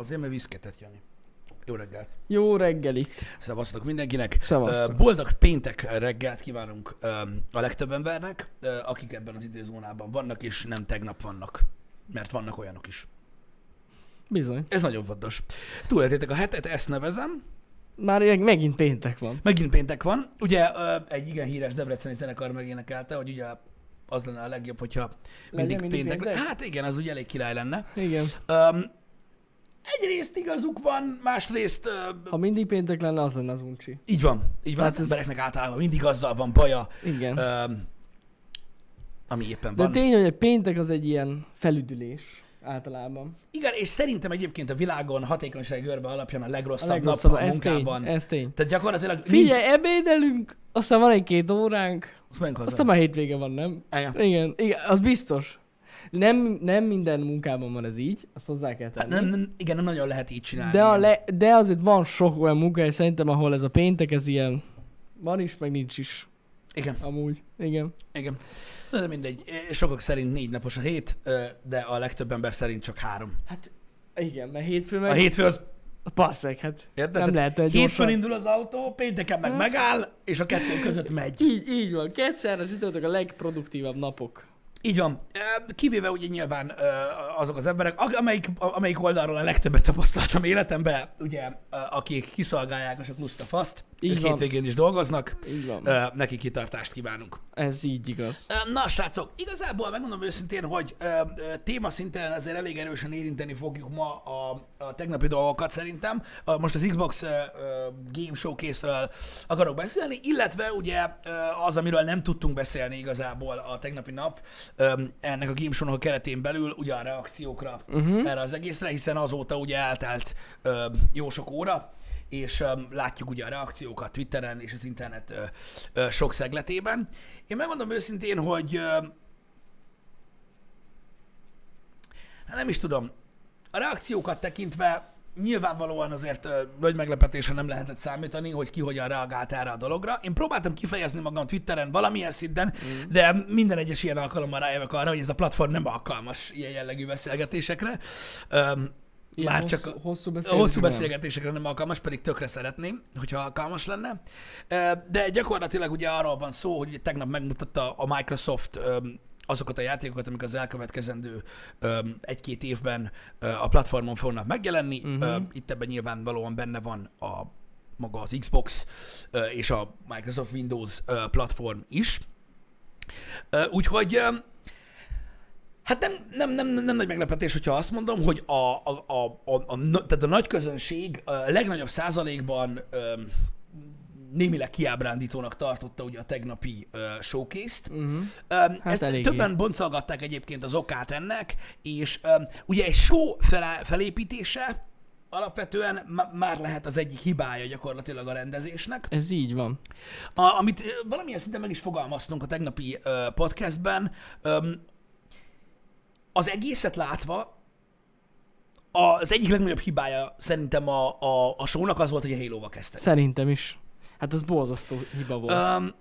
Azért, mert viszketett, Jani. Jó reggelt. Jó reggelit. Szevasztok mindenkinek. Szevasztok. Boldog péntek reggelt kívánunk a legtöbb embernek, akik ebben az időzónában vannak, és nem tegnap vannak. Mert vannak olyanok is. Bizony. Ez nagyon fontos. Túléltétek a hetet, ezt nevezem. Már meg- megint péntek van. Megint péntek van. Ugye egy igen híres debreceni zenekar megénekelte, hogy ugye az lenne a legjobb, hogyha mindig, mindig péntek. péntek? Hát igen, az ugye elég király lenne. Igen. Um, egyrészt igazuk van, másrészt uh, Ha mindig péntek lenne, az lenne az uncsi. így van. Így van, Hát az ez- embereknek általában mindig azzal van baja, Igen. um, ami éppen De van. tény, hogy egy péntek az egy ilyen felüdülés általában. Igen, és szerintem egyébként a világon hatékonyság görbe alapján a legrosszabb, A legrosszabb, nap a ez tény, munkában. ez tény. Tehát gyakorlatilag Figyelj, ebédelünk, aztán van egy-két óránk, Azt aztán már hétvége van, nem? Igen. Igen, igen, az biztos. Nem, nem minden munkában van ez így, azt hozzá kell tenni. Hát nem, nem, igen, nem nagyon lehet így csinálni. de, a le, de azért van sok olyan munkahely szerintem, ahol ez a péntek, ez ilyen van is, meg nincs is. Igen, Amúgy, igen. igen. De mindegy, sokak szerint négy napos a hét, ö, de a legtöbb ember szerint csak három. Hát igen, mert hétfő meg... A hétfő az, Passzeg, hát érted? nem lehet egy Hétfőn gyorsan. indul az autó, pénteken meg Hm. megáll, és a kettő között megy. Így, így van. Kétszerre csütörtök a legproduktívabb napok. Így van. Kivéve ugye nyilván azok az emberek, amelyik, amelyik oldalról a legtöbbet tapasztaltam életemben, ugye, akik kiszolgálják a lusta faszt, Így ők van. hétvégén is dolgoznak, Így van. ö, neki kitartást kívánunk. Ez így igaz. Ö, Na, srácok, igazából megmondom őszintén, hogy ö, ö, témaszinten azért elég erősen érinteni fogjuk ma a, a tegnapi dolgokat szerintem. Ö, Most az Xbox ö, ö, Game Showcase-ről akarok beszélni, illetve ugye ö, az, amiről nem tudtunk beszélni igazából a tegnapi nap, ö, ennek a Game Show-nak a keretén belül, ugye a reakciókra uh-huh. erre az egészre, hiszen azóta ugye eltelt ö, jó sok óra, és um, látjuk ugye a reakciókat Twitteren és az internet ö, ö, sok szegletében. Én megmondom őszintén, hogy ö, hát nem is tudom, a reakciókat tekintve nyilvánvalóan azért ö, nagy meglepetésre nem lehetett számítani, hogy ki hogyan reagált erre a dologra. Én próbáltam kifejezni magam Twitteren valamilyen szinten, mm. de minden egyes ilyen alkalommal rájövök arra, hogy ez a platform nem alkalmas ilyen jellegű beszélgetésekre. Öm, Ilyen már hosszú, csak hosszú beszélgetés. hosszú beszélgetésekre nem alkalmas, pedig tökre szeretném, hogyha alkalmas lenne. De gyakorlatilag ugye arról van szó, hogy tegnap megmutatta a Microsoft azokat a játékokat, amik az elkövetkezendő egy-két évben a platformon fognak megjelenni. Ö, Itt ebben nyilvánvalóan benne van a maga az Xbox és a Microsoft Windows platform is. Úgyhogy Hát nem, nem, nem, nem, nem nagy meglepetés, hogyha azt mondom, hogy a, a, a, a, a, tehát a nagy közönség a legnagyobb százalékban öm, némileg kiábrándítónak tartotta ugye a tegnapi uh, showcase-t. Uh-huh. Um, Hát ezt eléggé. többen boncolgatták egyébként az okát ennek, és um, ugye egy show fel, felépítése alapvetően ma- már lehet az egyik hibája gyakorlatilag a rendezésnek. Ez így van. A, amit valamilyen szinten meg is fogalmaztunk a tegnapi ö, podcastben, öm, az egészet látva, az egyik legnagyobb hibája szerintem a, a, a show-nak az volt, hogy a Halo-val kezdtek. Szerintem is. Hát az borzasztó hiba volt. Um,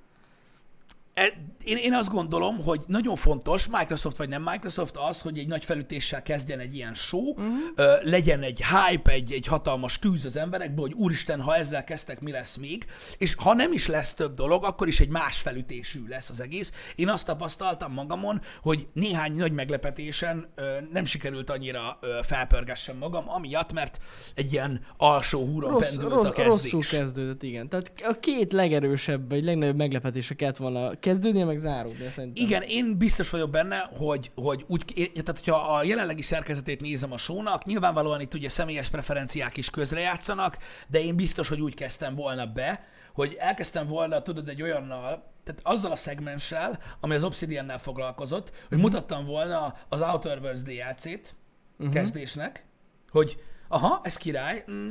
én, én azt gondolom, hogy nagyon fontos, Microsoft vagy nem Microsoft, az, hogy egy nagy felütéssel kezdjen egy ilyen show, uh-huh. ö, legyen egy hype, egy, egy hatalmas tűz az emberekből, hogy úristen, ha ezzel kezdtek, mi lesz még, és ha nem is lesz több dolog, akkor is egy más felütésű lesz az egész. Én azt tapasztaltam magamon, hogy néhány nagy meglepetésen ö, nem sikerült annyira ö, felpörgessem magam, amiatt, mert egy ilyen alsó húron Rossz, pendült rossz, a kezdés. rosszul kezdődött, igen. Tehát a két legerősebb, vagy legnagyobb meglepetése kellett volna kezdődnie, meg záródnia szerintem. Igen, én biztos vagyok benne, hogy, hogy úgy, én- tehát hogyha a jelenlegi szerkezetét nézem a sónak, nyilvánvalóan itt ugye személyes preferenciák is közrejátszanak, de én biztos, hogy úgy kezdtem volna be, hogy elkezdtem volna, tudod, egy olyannal, tehát azzal a szegmenssel, ami az Obsidiannel foglalkozott, hogy Mhm. mutattam volna az Outer Worlds DLC-t uh-huh. kezdésnek, hogy aha, ez király, mm,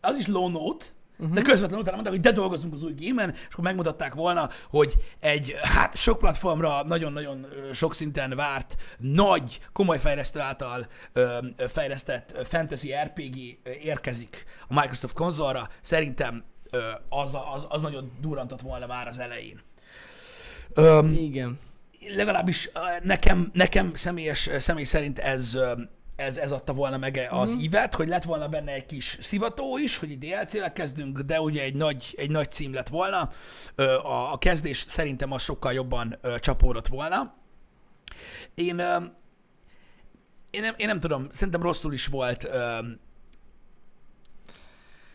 az is low note, Uh-huh. De közvetlenül utána mondták, hogy de dolgozunk az új gémen, és akkor megmutatták volna, hogy egy, hát sok platformra nagyon-nagyon ö, sok szinten várt, nagy, komoly fejlesztő által ö, ö, fejlesztett ö, fantasy RPG ö, érkezik a Microsoft konzolra. Szerintem ö, az, az, az nagyon durantott volna már az elején. Öm, Igen. legalábbis ö, nekem, nekem személyes, személy szerint ez, ö, ez, ez adta volna meg az mm. ívet, hogy lett volna benne egy kis szivató is, hogy DLC-vel kezdünk, de ugye egy nagy, egy nagy cím lett volna. A, a kezdés szerintem az sokkal jobban csapódott volna. Én, én, nem, én nem tudom, szerintem rosszul is volt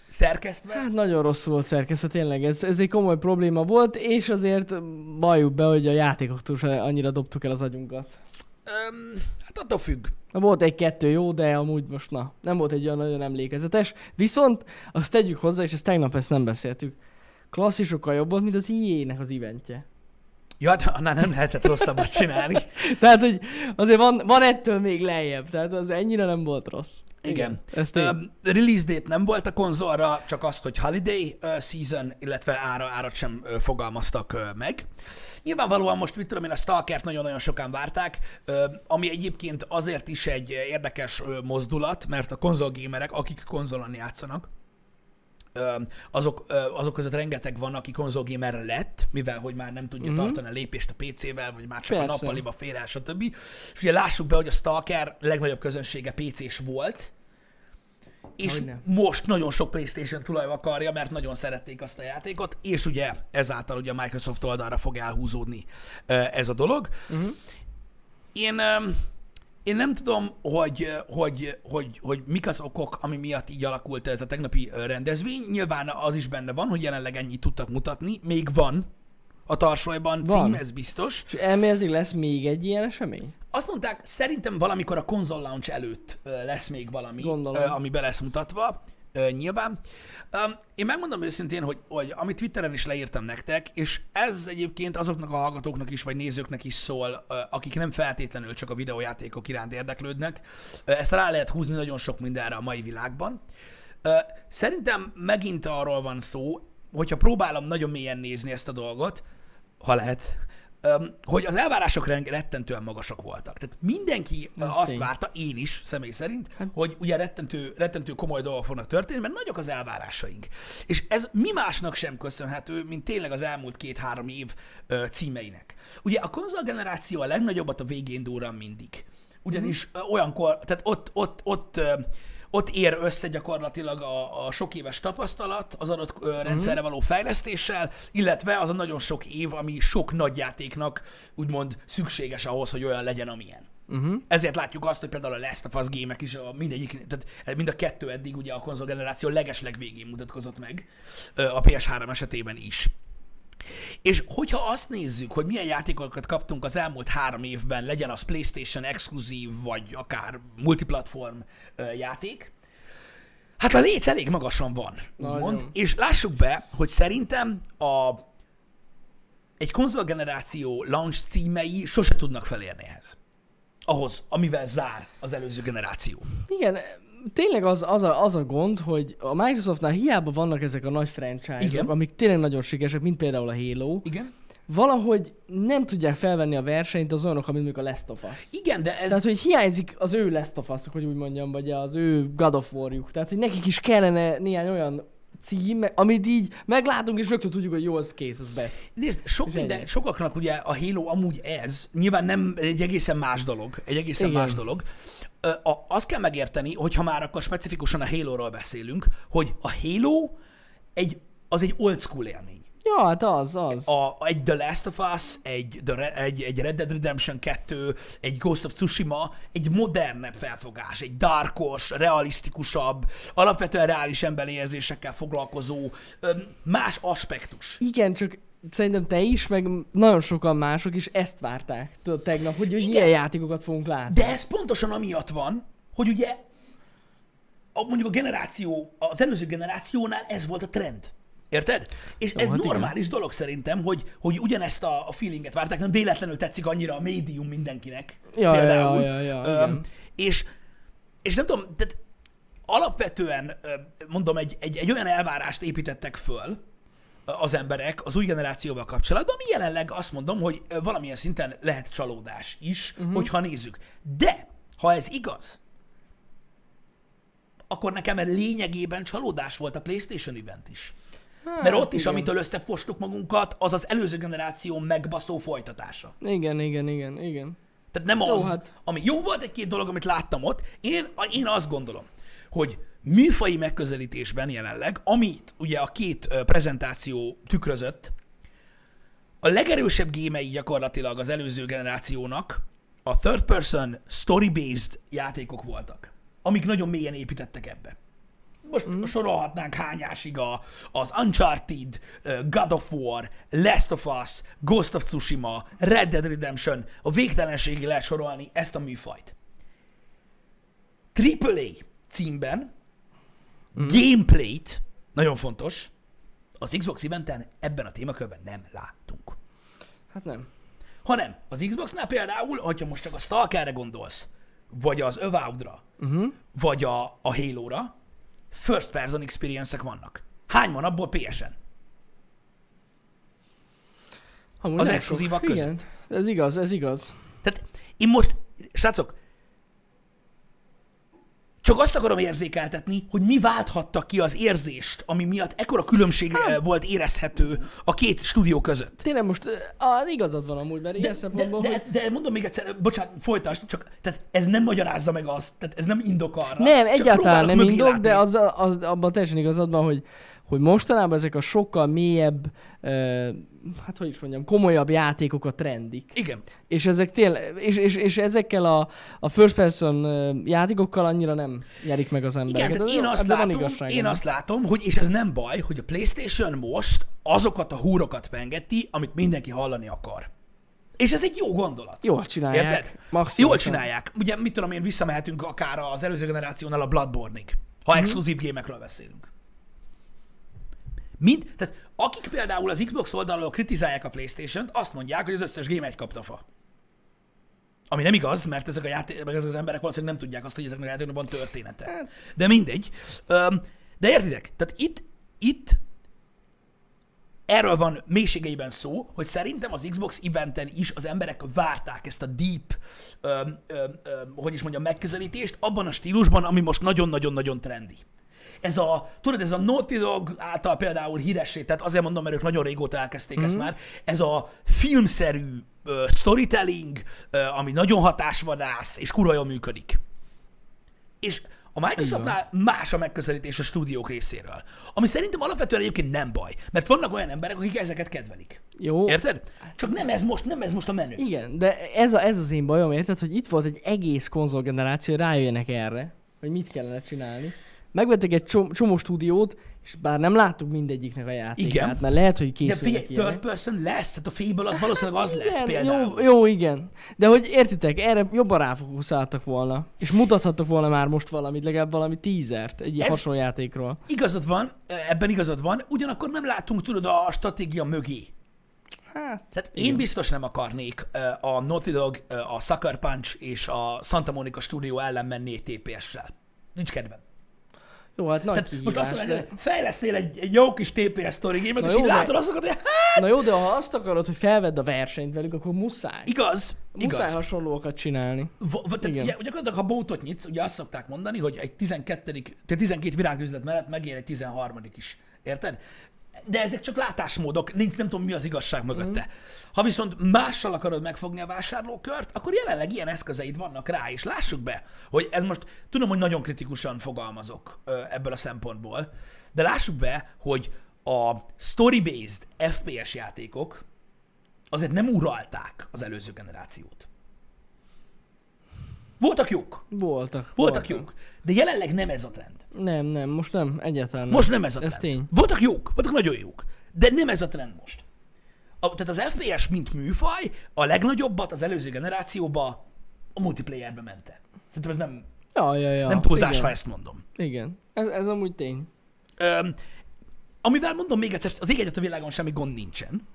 szerkesztve. Hát nagyon rosszul volt szerkesztve, tényleg ez, ez egy komoly probléma volt, és azért valljuk be, hogy a játékoktól annyira dobtuk el az agyunkat. Öm, hát attól függ. Volt egy-kettő jó, de amúgy most na, nem volt egy olyan nagyon emlékezetes. Viszont azt tegyük hozzá, és ezt tegnap ezt nem beszéltük. Klasszisokkal jobb volt, mint az IE-nek az eventje. Ja, hát annál nem lehetett rosszabbat csinálni. Tehát, hogy azért van, van ettől még lejjebb, tehát az ennyire nem volt rossz. Igen. Ezt én. release date nem volt a konzolra, csak azt, hogy holiday uh, season, illetve ára, árat sem uh, fogalmaztak uh, meg. Nyilvánvalóan most, mit tudom én, a Stalkert nagyon-nagyon sokan várták, uh, ami egyébként azért is egy érdekes uh, mozdulat, mert a konzolgémerek, akik konzolon játszanak, azok, azok között rengeteg van, aki konzolgamer lett, mivel hogy már nem tudja Mhm. tartani a lépést a PC-vel, vagy már csak a Persze. nappaliba fér el, stb. És ugye lássuk be, hogy a Stalker legnagyobb közönsége PC-s volt, és Hogyne. most nagyon sok PlayStation tulaj akarja, mert nagyon szerették azt a játékot, és ugye ezáltal ugye a Microsoft oldalra fog elhúzódni ez a dolog. Uh-huh. Én, én nem tudom, hogy, hogy, hogy, hogy mik az okok, ami miatt így alakult ez a tegnapi rendezvény. Nyilván az is benne van, hogy jelenleg ennyit tudtak mutatni. Még van a tarsolyban Van. cím, ez biztos. És elméletileg lesz még egy ilyen esemény? Azt mondták, szerintem valamikor a konzol launch előtt lesz még valami, Gondolom. ami be lesz mutatva, nyilván. Én megmondom őszintén, hogy, hogy amit Twitteren is leírtam nektek, és ez egyébként azoknak a hallgatóknak is, vagy nézőknek is szól, akik nem feltétlenül csak a videójátékok iránt érdeklődnek. Ezt rá lehet húzni nagyon sok mindenre a mai világban. Szerintem megint arról van szó, hogyha próbálom nagyon mélyen nézni ezt a dolgot, ha lehet, hogy az elvárások rettentően magasak voltak. Tehát mindenki Ez azt tény. várta, én is személy szerint, Hát- hogy ugye rettentő, rettentő komoly dolgok fognak történni, mert nagyok az elvárásaink. És ez mi másnak sem köszönhető, mint tényleg az elmúlt két-három év címeinek. Ugye a konzolgeneráció a legnagyobbat a végén durran mindig. Ugyanis mm. olyankor, tehát ott, ott, ott, ö, ott ér össze gyakorlatilag a, a sok éves tapasztalat az adott ö, rendszerre való fejlesztéssel, illetve az a nagyon sok év, ami sok nagy játéknak úgymond szükséges ahhoz, hogy olyan legyen, amilyen. Uh-huh. Ezért látjuk azt, hogy például a Last of Us gémek is, a mindegyik, tehát mind a kettő eddig ugye a konzolgeneráció legesleg végén mutatkozott meg, a PS3 esetében is. És hogyha azt nézzük, hogy milyen játékokat kaptunk az elmúlt három évben, legyen az PlayStation exkluzív, vagy akár multiplatform játék, hát a léc elég magasan van. Nagyon. És lássuk be, hogy szerintem a egy konzolgeneráció launch címei sose tudnak felérni ehhez. Ahhoz, amivel zár az előző generáció. Igen, tényleg az, az, a, az a gond, hogy a Microsoftnál hiába vannak ezek a nagy franchise-ok, amik tényleg nagyon sikeresek, mint például a Halo, Igen? valahogy nem tudják felvenni a versenyt az olyanok, mint mondjuk a Last of Us. Igen, de ez... Tehát, hogy hiányzik az ő Last of us hogy úgy mondjam, vagy az ő God of War-juk. Tehát, hogy nekik is kellene néhány olyan cím, amit így meglátunk, és rögtön tudjuk, hogy jó, az kész, az best. Nézd, sok minden, sokaknak ugye a Halo amúgy ez, nyilván nem egy egészen más dolog, egy egészen Igen. más dolog. A, azt kell megérteni, hogy ha már akkor specifikusan a Halo-ról beszélünk, hogy a Halo egy, az egy old school élmény. Ja, hát az, az. A, egy The Last of Us, egy, The egy, egy Red Dead Redemption 2, egy Ghost of Tsushima, egy modernebb felfogás, egy darkos, realisztikusabb, alapvetően reális emberi érzésekkel foglalkozó, más aspektus. Igen, csak szerintem te is, meg nagyon sokan mások is ezt várták, tudod, tegnap, hogy, hogy Igen. milyen játékokat fogunk látni. De ez pontosan amiatt van, hogy ugye a, mondjuk a generáció, az előző generációnál ez volt a trend. Érted? És ez hát igen. normális dolog szerintem, hogy, hogy ugyanezt a, a feelinget várták, nem véletlenül tetszik annyira a médium mindenkinek. Ja, ja, ja, ja, ja, igen. és, és nem tudom, tehát alapvetően mondom, egy, egy, egy olyan elvárást építettek föl az emberek az új generációval kapcsolatban, ami jelenleg azt mondom, hogy valamilyen szinten lehet csalódás is, uh-huh. hogyha nézzük. De, ha ez igaz, akkor nekem lényegében csalódás volt a PlayStation event is. Mert ott is, igen. amitől összefostuk magunkat, az az előző generáció megbaszó folytatása. Igen, igen, igen, igen. Tehát nem Jó, az, hát. ami jó volt egy-két dolog, amit láttam ott. Én, én azt gondolom, hogy műfai megközelítésben jelenleg, amit ugye a két prezentáció tükrözött, a legerősebb gémei gyakorlatilag az előző generációnak a third person story-based játékok voltak, amik nagyon mélyen építettek ebbe. Most mm. sorolhatnánk hányásig a, az Uncharted, God of War, Last of Us, Ghost of Tsushima, Red Dead Redemption, a végtelenségig lehet sorolni ezt a műfajt. AAA címben mm. gameplayt, nagyon fontos, az Xbox eventen ebben a témakörben nem láttunk. Hát nem. Hanem az Xboxnál például, hogyha most csak a Stalkerre gondolsz, vagy az Avowed-ra, uh-huh. vagy a, a Halo-ra, first person experience-ek vannak. Hány van abból PSN? Amúgy Az exkluzívak között. Igen, ez igaz, ez igaz. Tehát én most, srácok, csak azt akarom érzékeltetni, hogy mi válthatta ki az érzést, ami miatt ekkora különbség eh, volt érezhető a két stúdió között. Tényleg most, ah, igazad van amúgy, mert ilyen De, szempontból, de, hogy... de, de mondom még egyszer, bocsánat, folytasd, csak tehát ez nem magyarázza meg azt, tehát ez nem indok arra. Nem, egyáltalán nem indok, de az, az, abban teljesen igazad van, hogy, hogy mostanában ezek a sokkal mélyebb, uh, hát hogy is mondjam, komolyabb játékok a trendik. Igen. És ezek tényleg, és, és, és ezekkel a, a first person játékokkal annyira nem nyerik meg az Igen, embereket. tehát Ez- én azt, látom, igazság, én azt látom, hogy, és ez nem baj, hogy a PlayStation most azokat a húrokat pengeti, amit mindenki hallani akar. És ez egy jó gondolat. Jól csinálják. Érted? Maximálisan. Jól csinálják. Ugye, mit tudom én, visszamehetünk akár az előző generációnál a Bloodborne-ig, ha Mhm. exkluzív gémekről beszélünk. Mind, tehát akik például az Xbox oldalról kritizálják a Playstation-t, azt mondják, hogy az összes game egy kapta fa. Ami nem igaz, mert ezek, a játé- meg ezek az emberek valószínűleg nem tudják azt, hogy ezeknek a játékoknak van története. De mindegy. De értitek? Tehát itt, itt erről van mélységeiben szó, hogy szerintem az Xbox eventen is az emberek várták ezt a deep, öm, öm, öm, hogy is mondjam, megközelítést abban a stílusban, ami most nagyon-nagyon-nagyon trendi. Ez a, tudod, ez a Naughty Dog által például híressé, tehát azért mondom, mert ők nagyon régóta elkezdték mm-hmm. ezt már, ez a filmszerű uh, storytelling, uh, ami nagyon hatásvadász, és kurva jól működik. És a Microsoftnál más a megközelítés a stúdiók részéről. Ami szerintem alapvetően egyébként nem baj, mert vannak olyan emberek, akik ezeket kedvelik. Jó. Érted? Csak nem ez most, nem ez most a menü. Igen, de ez, a, ez az én bajom, érted, hogy itt volt egy egész konzolgeneráció, rájöjjenek erre, hogy mit kellene csinálni. Megvettek egy csomó, csomó stúdiót, és bár nem láttuk mindegyiknek a játékát, Igen. mert lehet, hogy De készülnek figyelj, ilyenek. third person lesz, hát a Fable az valószínűleg az lesz Igen, például. jó, jó, igen. De hogy értitek, erre jobban ráfókuszáltak volna. És mutathattak volna már most valamit, legalább valami teasert egy Ez- hasonló játékról. Igazad van, ebben igazad van, ugyanakkor nem látunk, tudod, a stratégia mögé. Hát, Tehát én biztos nem akarnék a Naughty Dog, a Sucker Punch és a Santa Monica stúdió ellen menni egy TPS-sel. Nincs kedvem. Jó, hát nagy Tehát most azt kihívás. mondod, De... hogy fejlesztél egy, egy jó kis TPS story game és jó, így de- látod azokat, hogy hát, Na jó, de ha azt akarod, hogy felvedd a versenyt velük, akkor muszáj. igaz, Muszáj igaz. hasonlókat csinálni. V- v- tehát ugye, gyakorlatilag, ha bótot nyitsz, ugye azt szokták mondani, hogy egy 12. tehát 12 virágüzlet mellett megér egy 13. is. Érted? De ezek csak látásmódok, nincs, nem tudom mi az igazság mögötte. Mm. Ha viszont mással akarod megfogni a vásárlókört, akkor jelenleg ilyen eszközeid vannak rá, és lássuk be, hogy ez most, tudom, hogy nagyon kritikusan fogalmazok ebből a szempontból, de lássuk be, hogy a story-based FPS játékok azért nem uralták az előző generációt. Voltak jók, Voltak. voltak jók, de jelenleg nem ez a trend. Nem, nem, most nem, egyáltalán nem. Most nem ez a Ez trend. tény. Voltak jók, voltak nagyon jók, de nem ez a trend most. A, tehát az FPS, mint műfaj, a legnagyobbat az előző generációba a multiplayerbe mente. Szerintem ez nem, Ja, ja, ja. nem túlzás, igen. ha ezt mondom. Igen. Ez, ez amúgy tény. Öm, amivel mondom még egyszer, az ég egyet a világon semmi gond nincsen.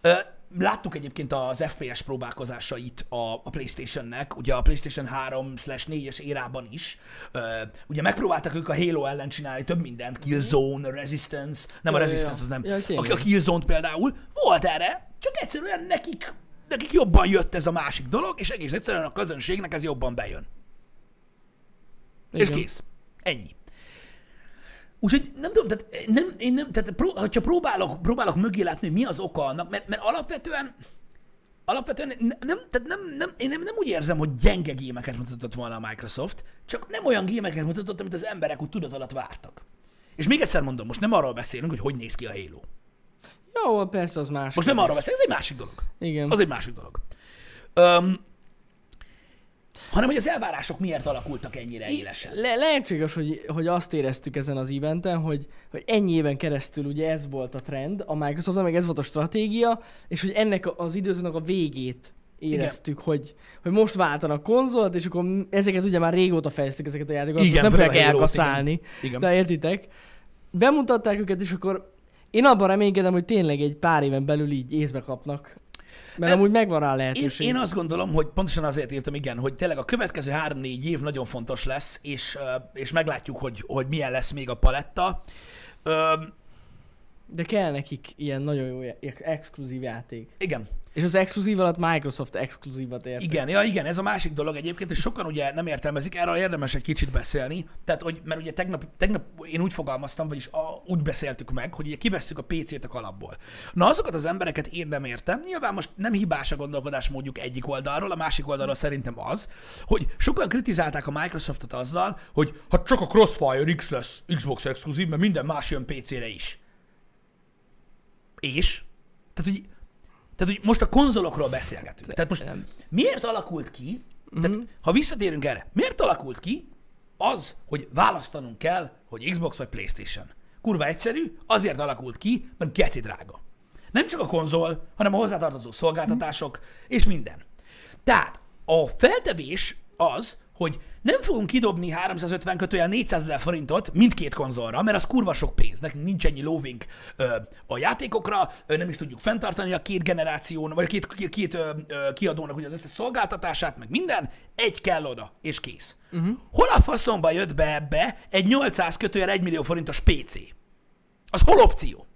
Ö, láttuk egyébként az FPS próbálkozásait a, a PlayStation-nek, ugye a PlayStation 3/4-es érában is. Ö, ugye megpróbáltak ők a Halo ellen csinálni több mindent, Killzone, Resistance, nem a Ja, ja, Resistance, ja. az nem. Ja, a, a Killzone-t például volt erre, csak egyszerűen nekik, nekik jobban jött ez a másik dolog, és egész egyszerűen a közönségnek ez jobban bejön. És Igen. kész. Ennyi. Úgyhogy nem tudom, tehát, nem, én nem, tehát pró, hogyha próbálok, próbálok mögé látni, hogy mi az oka annak, mert, mert alapvetően alapvetően ne- nem, tehát nem, nem, én nem, nem úgy érzem, hogy gyenge gémeket mutatott volna a Microsoft, csak nem olyan gémeket mutatott, amit az emberek úgy tudat alatt vártak. És még egyszer mondom, most nem arról beszélünk, hogy hogy néz ki a Halo. Jó, persze az más. Most nem arról beszélünk, ez egy másik dolog. Igen. Az egy másik dolog. Öm, hanem, hogy az elvárások miért alakultak ennyire élesen. Le- lehetséges, hogy, hogy azt éreztük ezen az eventen, hogy, hogy ennyi éven keresztül ugye ez volt a trend a Microsoftnak, meg ez volt a stratégia, és hogy ennek az időszaknak a végét éreztük, hogy, hogy most váltanak konzolt, és akkor ezeket ugye már régóta fejeztük ezeket a játékokat, Igen, nem fogják elkaszálni. Igen. De értitek? Bemutatták őket, és akkor én abban reménykedem, hogy tényleg egy pár éven belül így észbe kapnak. Mert amúgy megvan rá Én, lehetőség. én azt gondolom, hogy pontosan azért írtam, igen, hogy tényleg a következő három-négy év nagyon fontos lesz, és, és meglátjuk, hogy, hogy milyen lesz még a paletta. De kell nekik ilyen nagyon jó já- exkluzív játék. igen, És az exkluzív alatt Microsoft exkluzívat ért. Igen, ja, igen, ez a másik dolog egyébként, és sokan ugye nem értelmezik, erről érdemes egy kicsit beszélni. Tehát, hogy, mert ugye tegnap, tegnap én úgy fogalmaztam, vagyis a, úgy beszéltük meg, hogy ugye kivesszük a PC-t a kalapból. Na azokat az embereket én nem értem. Nyilván most nem hibás a gondolkodás mondjuk egyik oldalról, a másik oldalról szerintem az, hogy sokan kritizálták a Microsoftot azzal, hogy ha csak a Crossfire X lesz Xbox exkluzív, mert minden más jön PC-re is. És? Tehát, hogy tehát, hogy most a konzolokról beszélgetünk. Tehát most miért alakult ki, tehát ha visszatérünk erre, miért alakult ki az, hogy választanunk kell, hogy Xbox vagy Playstation? Kurva egyszerű, azért alakult ki, mert geci drága. Nem csak a konzol, hanem a hozzátartozó szolgáltatások és minden. Tehát a feltevés az, hogy nem fogunk kidobni 350 kötőjel 400 ezer forintot mindkét konzolra, mert az kurva sok pénz. Nekünk nincs ennyi lóvink ö, a játékokra, ö, nem is tudjuk fenntartani a két generáción, vagy a két, két, két ö, ö, kiadónak ugye az összes szolgáltatását, meg minden, egy kell oda, és kész. Uh-huh. Hol a faszomba jött be ebbe egy 800 kötőjel 1 millió forintos PC? Az hol opció?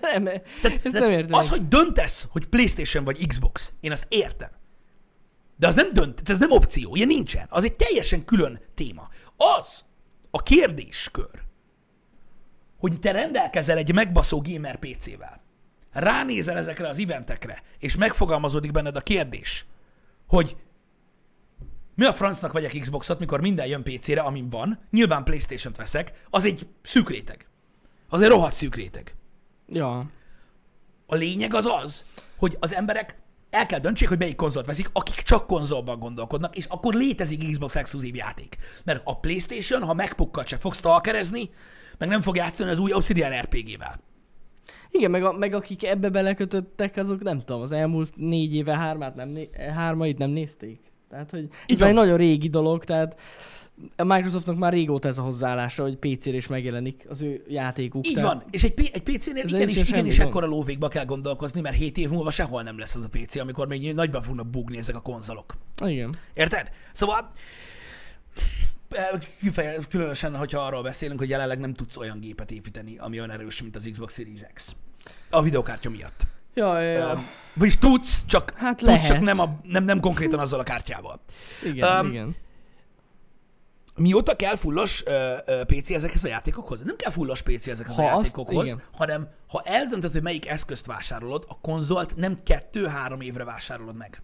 nem, Tehát, ezt tehát nem értem. Az, hogy döntesz, hogy PlayStation vagy Xbox, én azt értem. De az nem dönt, ez nem opció, ilyen nincsen. Az egy teljesen külön téma. Az a kérdéskör, hogy te rendelkezel egy megbaszó gamer PC-vel, ránézel ezekre az eventekre, és megfogalmazódik benned a kérdés, hogy mi a francnak vegyek Xboxot, mikor minden jön PC-re, amin van, nyilván Playstation-t veszek, az egy szűk réteg. Az egy rohadt szűk réteg. Ja. A lényeg az az, hogy az emberek el kell döntsék, hogy melyik konzolt veszik, akik csak konzolban gondolkodnak, és akkor létezik Xbox exkluzív játék. Mert a PlayStation, ha megpukkad, se fog stalkerezni, meg nem fog játszani az új Obsidian RPG-vel. Igen, meg, a, meg akik ebbe belekötöttek, azok nem tudom, az elmúlt négy éve hármát nem, né- hármait nem nézték. Tehát, hogy ez egy nagyon régi dolog, tehát a Microsoftnak már régóta ez a hozzáállása, hogy PC-re is megjelenik az ő játékuk. Így tehát... van. És egy, P- egy PC-nél Ezzel igenis, igenis ekkora lóvékba kell gondolkozni, mert 7 év múlva sehol nem lesz az a PC, amikor még nagyban fognak bugni ezek a konzolok. Igen. Érted? Szóval kifeje, különösen, hogyha arról beszélünk, hogy jelenleg nem tudsz olyan gépet építeni, ami olyan erős, mint az Xbox Series X. A videokártya miatt. Ja, ja, ja. Um, vagyis tudsz, csak, Hát tudsz, csak lehet. nem, a, nem, nem konkrétan azzal a kártyával. igen, um, igen. Mióta kell fullos ö, ö, PC ezekhez a játékokhoz? Nem kell fullos PC ezekhez Ha a azt- játékokhoz, igen. hanem ha eldöntöd, hogy melyik eszközt vásárolod, a konzolt nem kettő-három évre vásárolod meg.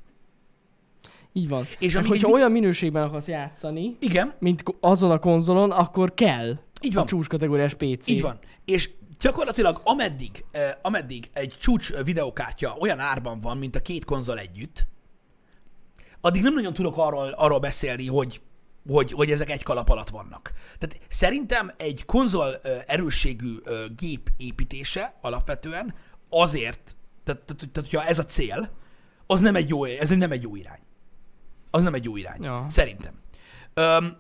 Így van. és amíg hogyha egy olyan minőségben akarsz játszani, Igen, mint azon a konzolon, akkor kell Így a van. csúcs kategóriás PC. így van. És gyakorlatilag ameddig, eh, ameddig egy csúcs videokártya olyan árban van, mint a két konzol együtt, addig nem nagyon tudok arról, arról beszélni, hogy, hogy, hogy ezek egy kalap alatt vannak. Tehát szerintem egy konzol erősségű gép építése alapvetően azért, tehát, tehát, tehát hogyha ez a cél, az nem egy jó, ez nem egy jó irány. Az nem egy jó irány. Ja. Szerintem. Öm,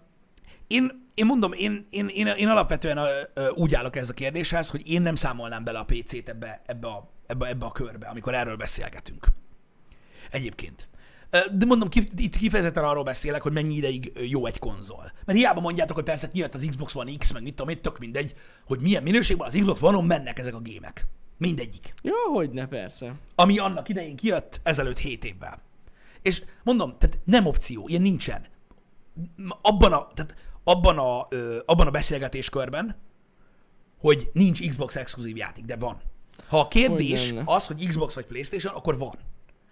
én, én mondom, én, én, én, én alapvetően ö, úgy állok ez a kérdéshez, hogy én nem számolnám bele a PC-t ebbe, ebbe, a, ebbe, ebbe a körbe, amikor erről beszélgetünk. Egyébként. De mondom, itt kifejezetten arról beszélek, hogy mennyi ideig jó egy konzol. Mert hiába mondjátok, hogy persze kijött az Xbox One X, meg mit tudom én, tök mindegy, hogy milyen minőségben az Xbox One-on mennek ezek a gémek. Mindegyik. Jó, hogy ne, persze. Ami annak idején kijött ezelőtt 7 évvel. És mondom, tehát nem opció, ilyen nincsen. Abban a, tehát abban a, ö, abban a beszélgetéskörben, hogy nincs Xbox exkluzív játék, de van. Ha a kérdés Hogy az, hogy Xbox vagy Playstation, akkor van.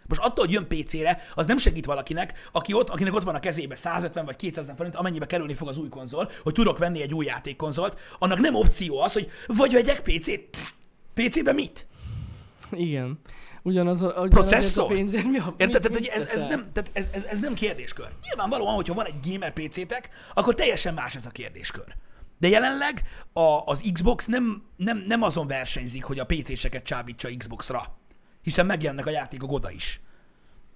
Most attól, hogy jön PC-re, az nem segít valakinek, aki ott, akinek ott van a kezébe 150 vagy 200 forint, amennyibe kerülni fog az új konzol, hogy tudok venni egy új játékkonzolt, annak nem opció az, hogy vagy vegyek PC-t. PC-be mit? Igen. Ugyanaz a, ugyanazért Processzor? a pénzért mi a... Érted? Tehát, hogy ez, ez, nem, tehát ez, ez, ez nem kérdéskör. Nyilvánvalóan, hogyha van egy gamer PC-tek, akkor teljesen más ez a kérdéskör. De jelenleg a, az Xbox nem, nem, nem azon versenyzik, hogy a PC-seket csábítsa Xbox-ra, hiszen megjelennek a játékok oda is.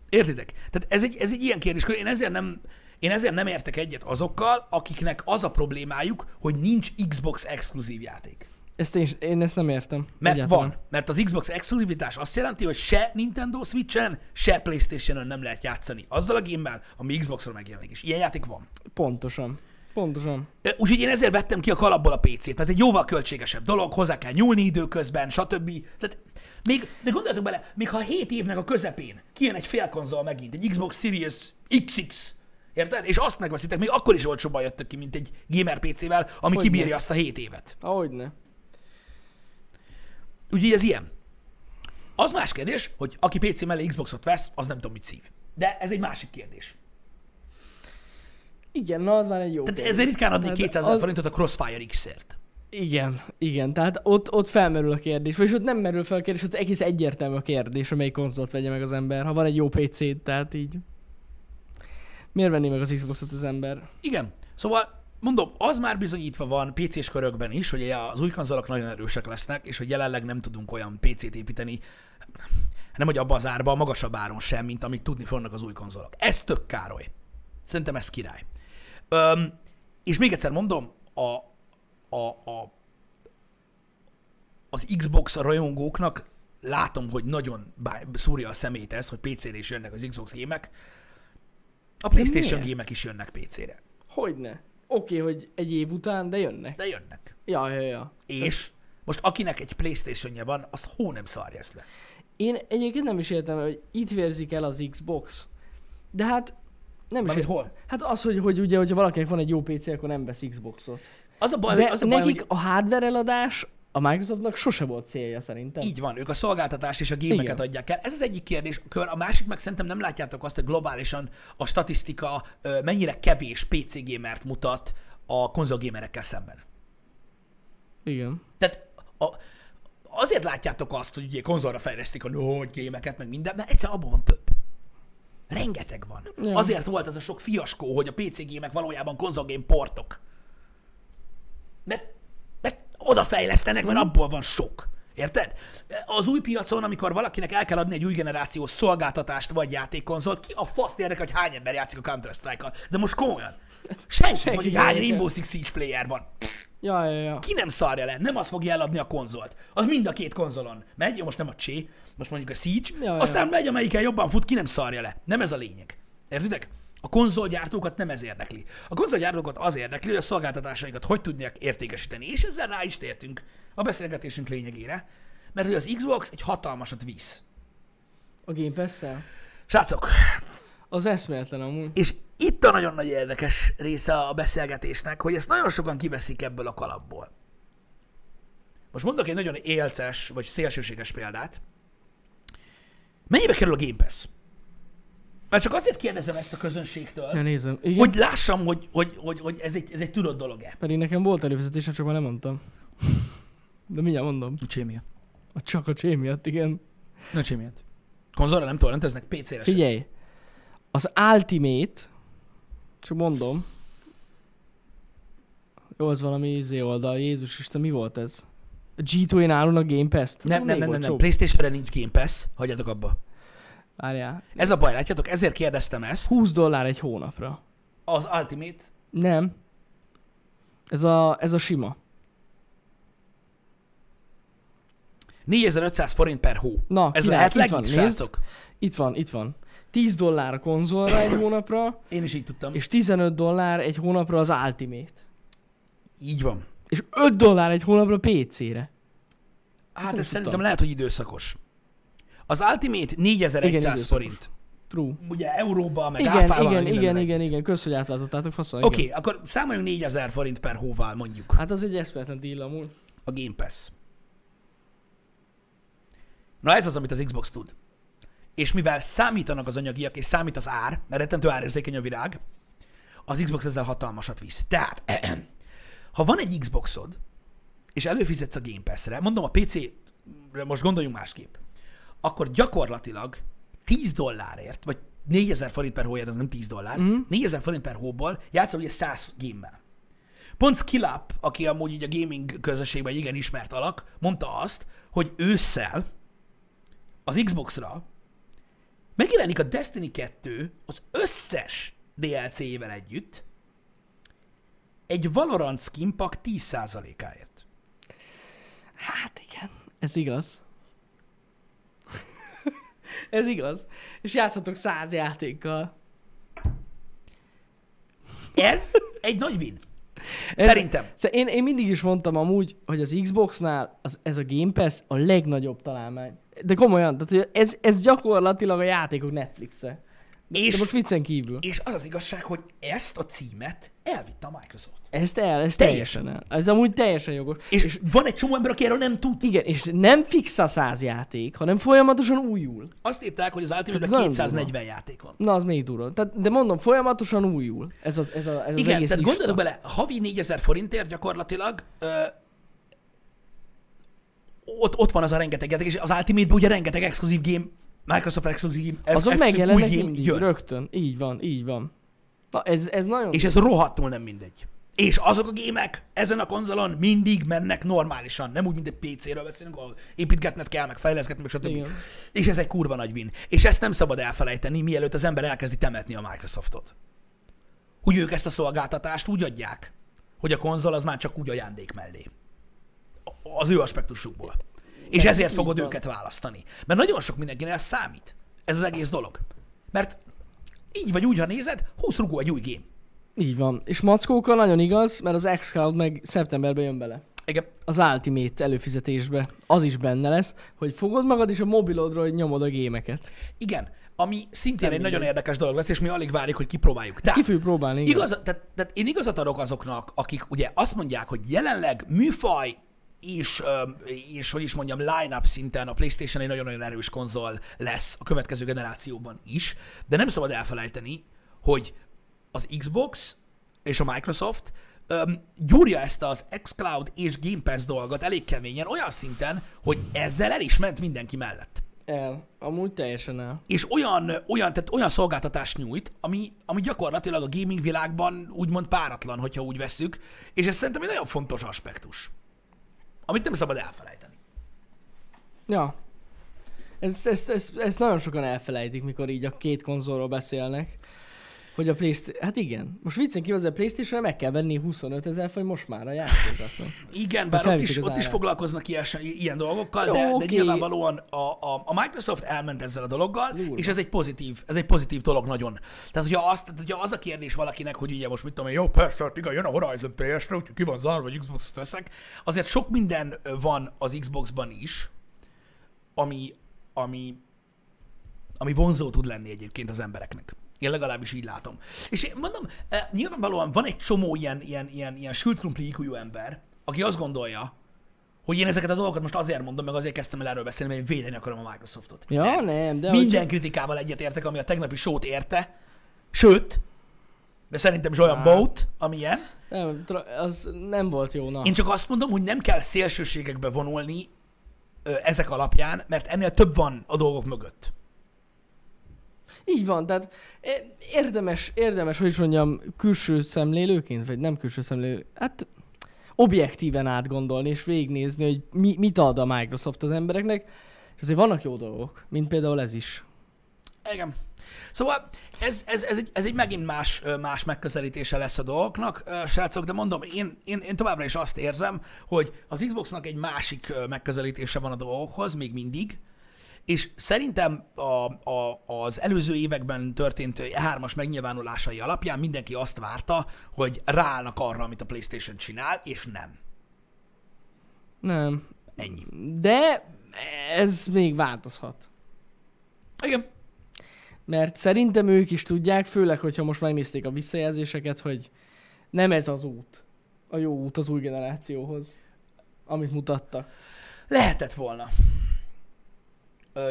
Értitek? Tehát ez egy, ez egy ilyen kérdéskör. Én ezért nem, én ezért nem értek egyet azokkal, akiknek az a problémájuk, hogy nincs Xbox exkluzív játék. Ezt én, én ezt nem értem. Mert Egyáltalán. van. Mert az Xbox exkluzivitás azt jelenti, hogy se Nintendo Switch-en, se Playstation-on nem lehet játszani. Azzal a gémmel, ami Xbox-on megjelenik. És ilyen játék van. Pontosan. Pontosan. Úgyhogy én ezért vettem ki a kalapból a PC-t, mert egy jóval költségesebb dolog, hozzá kell nyúlni időközben, stb. Tehát még, de gondoljatok bele, még ha 7 évnek a közepén kijön egy félkonzol megint, egy Xbox Series XX, érted? És azt megveszitek, még akkor is olcsóbban jöttök ki, mint egy gamer PC-vel, ami Hogyne. kibírja azt a 7 évet. Ahogyne. Úgyhogy ez ilyen. Az más kérdés, hogy aki PC mellé Xboxot vesz, az nem tudom, mit szív. De ez egy másik kérdés. Igen, na az már egy jó Tehát kérdés. ezért ritkán Hát 200 ezer az- forintot a Crossfire X-ért. Igen, igen, tehát ott, ott felmerül a kérdés, vagy ott nem merül fel a kérdés, ott egész egyértelmű a kérdés, hogy melyik konzolt vegye meg az ember, ha van egy jó PC-t, tehát így. Miért venné meg az Xboxot az ember? Igen. Szóval mondom, az már bizonyítva van PC-s körökben is, hogy az új konzolok nagyon erősek lesznek, és hogy jelenleg nem tudunk olyan PC-t építeni, nem hogy abba az árba, a magasabb áron sem, mint amit tudni fognak az új konzolok. Ez tök Károly. Szerintem ez király. Öm, és még egyszer mondom, a, a, a, az Xbox rajongóknak látom, hogy nagyon bá- szúrja a szemét ez, hogy PC-re is jönnek az Xbox gémek. A PlayStation gémek is jönnek PC-re. Hogyne? Oké, hogy egy év után, de jönnek. De jönnek. Ja, ja, ja. És most akinek egy Playstation-je van, az hó nem szarja ezt le. Én egyébként nem is értem, hogy itt vérzik el az Xbox. De hát nem is Mármint értem. hol? Hát az, hogy, hogy ugye, hogyha valakinek van egy jó PC, akkor nem vesz Xboxot. Az a baj, De az a baj nekik hogy a hardware eladás a Microsoftnak sose volt célja szerintem. így van, ők a szolgáltatást és a gémeket Igen. adják el. Ez az egyik kérdés, kör. A másik meg szerintem nem látjátok azt, hogy globálisan a statisztika mennyire kevés PC gamert mutat a konzolgémerekkel szemben. Igen. Tehát a, azért látjátok azt, hogy ugye konzolra fejlesztik a nagy gémeket, meg minden, mert egyszer abban van több. Rengeteg van. Ja. Azért volt az a sok fiaskó, hogy a PC gémek valójában konzolgém portok. Mert, mert oda fejlesztenek, mert abból van sok. Érted? Az új piacon, amikor valakinek el kell adni egy új generációs szolgáltatást vagy játékkonzolt, ki a faszt érdekel, hogy hány ember játszik a Counter-Strike-kal. De most komolyan. Senki, Senki vagy hogy hány. Rainbow Six Siege player van. Ja, ja, ja. Ki nem szarja le, nem az fogja eladni a konzolt. Az mind a két konzolon megy, jó, most nem a Csé, most mondjuk a Siege, Ja, ja. aztán megy, amelyiken jobban fut, ki nem szarja le. Nem ez a lényeg. Értitek? A konzolgyártókat nem ez érdekli. A konzolgyártókat az érdekli, hogy a szolgáltatásaikat hogy tudják értékesíteni. És ezzel rá is tértünk a beszélgetésünk lényegére, mert hogy az Xbox egy hatalmasat visz. A Game Pass-szel? Srácok, Az eszméletlen amúgy. és itt a nagyon nagy érdekes része a beszélgetésnek, hogy ezt nagyon sokan kiveszik ebből a kalapból. Most mondok egy nagyon élces, vagy szélsőséges példát. Mennyibe kerül a Game Pass? Mert csak azért kérdezem ezt a közönségtől, Ja, nézem. Igen. hogy lássam, hogy, hogy, hogy, hogy ez, egy, ez egy tudott dolog-e. Pedig nekem volt előfizetésem, csak már nem mondtam. De mindjárt mondom. Csé miatt. A csak a csé miatt, igen. Na csé miatt. Konzolra nem torrenteznek, PC-re sem. Figyelj, az Ultimate, csak mondom, jó, az valami izé oldal, Jézus Isten, mi volt ez? A G2-én állon a Game Pass-t? Nem, nem, nem, nem, nem. olcsóbb. Playstation-re nincs Game Pass, hagyjatok abba. Várjál. Ez a baj, látjátok, ezért kérdeztem ezt. 20 dollár egy hónapra. Az Ultimate Nem. Ez a, ez a sima. 4500 forint per hó. Na, Ez lehet legit, srácok? Itt van, itt van. 10 dollár a konzolra egy hónapra, Én is így tudtam. És és 15 dollár egy hónapra az Ultimate. így van. És 5 dollár egy hónapra PC-re. Hát nem ez szerintem lehet, hogy időszakos. Az Ultimate 4100 Igen, forint. True. Ugye euróba, meg Igen, áfával, igen, igen, igen, együtt. igen, kösz, hogy átlátottátok, fasza. Oké, igen. okay, akkor számoljunk 4000 forint per hóval mondjuk Hát az egy eszméletlen deal amúgy. a Game Pass. Na ez az, amit az Xbox tud. és mivel számítanak az anyagiak, és számít az ár, mert rettentő árérzékeny a virág, az Xbox ezzel hatalmasat visz. Tehát, ha van egy Xboxod, és előfizetsz a Game Pass-re, mondom a PC-re most gondoljunk másképp, akkor gyakorlatilag 10 dollárért, vagy 4000 forint per hóért, az nem 10 dollár, mm. 4000 forint per hóból játszol ugye 100 gémmel. Pont Skillap, aki amúgy így a gaming közösségben igen ismert alak, mondta azt, hogy ősszel az Xbox-ra megjelenik a Destiny 2 az összes DLC-jével együtt egy Valorant skin pack 10%-áért. Hát igen, ez igaz. Ez igaz. És játszhatok száz játékkal. Ez egy nagy win. Ez, Szerintem. Én, én mindig is mondtam amúgy, hogy az Xboxnál az, ez a Game Pass a legnagyobb találmány. De komolyan, tehát ez, ez gyakorlatilag a játékok Netflix-e. És, De most viccen kívül. És az az igazság, hogy ezt a címet elvitte a Microsoft. Ezt el, ez teljesen, teljesen el. Ez amúgy teljesen jogos. És, és van egy csomó ember, aki erről nem tud. Igen, és nem fix a száz játék, hanem folyamatosan újul. Azt írták, hogy az ultimate 240 durva. játék van. Na, az még durva. Tehát, de mondom, folyamatosan újul. Ez, a, ez, a, ez Igen, az egész tehát gondolok bele, havi 4000 forintért gyakorlatilag ö, ott, ott van az a rengeteg játék, és az ultimate ugye rengeteg exkluzív game Microsoft exkluzív Azok F- megjelennek mindig, jön. rögtön. Így van, így van. Na, ez, ez nagyon... És ez rohadtul nem mindegy. És azok a gémek ezen a konzolon mindig mennek normálisan. Nem úgy, mint egy PC-ről beszélünk, ahol építgetned kell, meg fejleszgetni, meg stb. Igen. És ez egy kurva nagy win. És ezt nem szabad elfelejteni, mielőtt az ember elkezdi temetni a Microsoftot. Hogy ők ezt a szolgáltatást úgy adják, hogy a konzol az már csak úgy ajándék mellé. Az ő aspektusukból. És ezért fogod van. őket választani. Mert nagyon sok mindenkinek ez számít. Ez az egész dolog. Mert így vagy úgy, ha nézed, 20 rugó egy új game. Így van. És mackókkal nagyon igaz, mert az xCloud meg szeptemberben jön bele. Igen. Az Ultimate előfizetésbe. Az is benne lesz, hogy fogod magad és a mobilodról hogy nyomod a gémeket. Igen. Ami szintén Nem egy nagyon érdekes dolog lesz, és mi alig várjuk, hogy kipróbáljuk. Tehát, ki próbálni, igen. Igaz, tehát, tehát én igazat adok azoknak, akik ugye azt mondják, hogy jelenleg műfaj és, és hogy is mondjam, line-up szinten a PlayStation egy nagyon-nagyon erős konzol lesz a következő generációban is, de nem szabad elfelejteni, hogy az Xbox és a Microsoft um, gyúrja ezt az xCloud és Game Pass dolgot elég keményen, olyan szinten, hogy ezzel el is ment mindenki mellett. El. Amúgy teljesen el. És olyan, olyan, tehát olyan szolgáltatást nyújt, ami, ami gyakorlatilag a gaming világban úgymond páratlan, hogyha úgy veszük, és ez szerintem egy nagyon fontos aspektus amit nem szabad elfelejteni. Ja. Ezt, ezt, ezt, ezt nagyon sokan elfelejtik, mikor így a két konzolról beszélnek. Hogy a Playstation... Hát igen. Most viccen kívül, a playstation meg kell venni 25 ezer forint most már a játék. Azt igen, bár ott is, ott is foglalkoznak ilyen, ilyen dolgokkal, Jó, de, okay. de nyilvánvalóan a, a, a, Microsoft elment ezzel a dologgal, Lúrva. és ez egy pozitív, ez egy pozitív dolog nagyon. Tehát, hogyha, azt, tehát, hogyha az a kérdés valakinek, hogy ugye most mit tudom jó, persze, hát igen, jön a Horizon PS-re, úgyhogy ki van zárva, Xbox-t teszek, azért sok minden van az Xbox-ban is, ami, ami, ami vonzó tud lenni egyébként az embereknek. Én legalábbis így látom. És én mondom, eh, nyilvánvalóan van egy csomó ilyen, ilyen, ilyen, ilyen sült krumpli ember, aki azt gondolja, hogy én ezeket a dolgokat most azért mondom, meg azért kezdtem el erről beszélni, mert én védeni akarom a Microsoftot. Ja, nem. nem de Minden hogy... kritikával egyetértek, ami a tegnapi sót érte, sőt, de szerintem is olyan boat, amilyen. Nem, az nem volt jó, na. Én csak azt mondom, hogy nem kell szélsőségekbe vonulni ö, ezek alapján, mert ennél több van a dolgok mögött. Így van, tehát érdemes, érdemes, hogy is mondjam, külső szemlélőként, vagy nem külső szemlélő, hát objektíven átgondolni és végignézni, hogy mi, mit ad a Microsoft az embereknek, és azért vannak jó dolgok, mint például ez is. Igen. Szóval ez, ez, ez, egy, ez egy megint más, más megközelítése lesz a dolgoknak, srácok, de mondom, én, én, én továbbra is azt érzem, hogy az Xboxnak egy másik megközelítése van a dolgokhoz, még mindig, és szerintem a, a, az előző években történt E3-as megnyilvánulásai alapján mindenki azt várta, hogy ráállnak arra, amit a PlayStation csinál, és nem. Nem. Ennyi. De ez még változhat. Igen. Mert szerintem ők is tudják, főleg, hogyha most megnézték a visszajelzéseket, hogy nem ez az út. A jó út az új generációhoz, amit mutattak. Lehetett volna.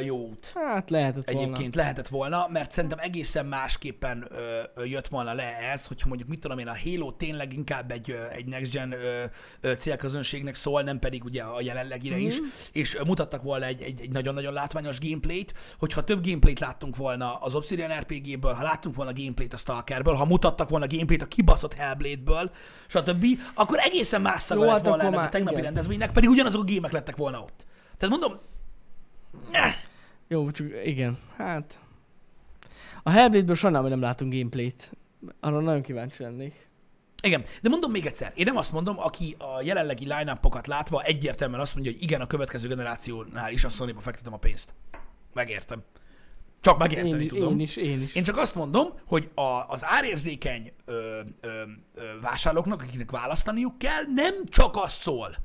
Jó út. Hát lehetett volna. Egyébként lehetett volna, mert szerintem egészen másképpen ö, ö, jött volna le ez, hogyha mondjuk mit tudom én, a Halo tényleg inkább egy, ö, egy next gen ö, ö, célközönségnek szól, nem pedig ugye a jelenlegire mm-hmm. is, és ö, mutattak volna egy, egy, egy nagyon-nagyon látványos gameplayt, hogyha több gameplayt láttunk volna az Obsidian RPG-ből, ha láttunk volna gameplayt a Stalkerből, ha mutattak volna gameplayt a kibaszott Hellblade-ből, stb., akkor egészen más szaga lett hát volna ennek a már- tegnapi igen. rendezvénynek, pedig ugyanazok a gémek lettek volna ott. Tehát mondom, Jó, csak igen, hát... A Hellblade-ből sajnálom, hogy nem látunk gameplayt. Arra nagyon kíváncsi lennék. Igen, de mondom még egyszer, én nem azt mondom, aki a jelenlegi line látva egyértelműen azt mondja, hogy igen, a következő generációnál is a sony fektetem a pénzt. Megértem. Csak megérteni Én, tudom. én is, én is. Én csak azt mondom, hogy a, az árérzékeny ö, ö, ö, vásárlóknak, akiknek választaniuk kell, nem csak az szól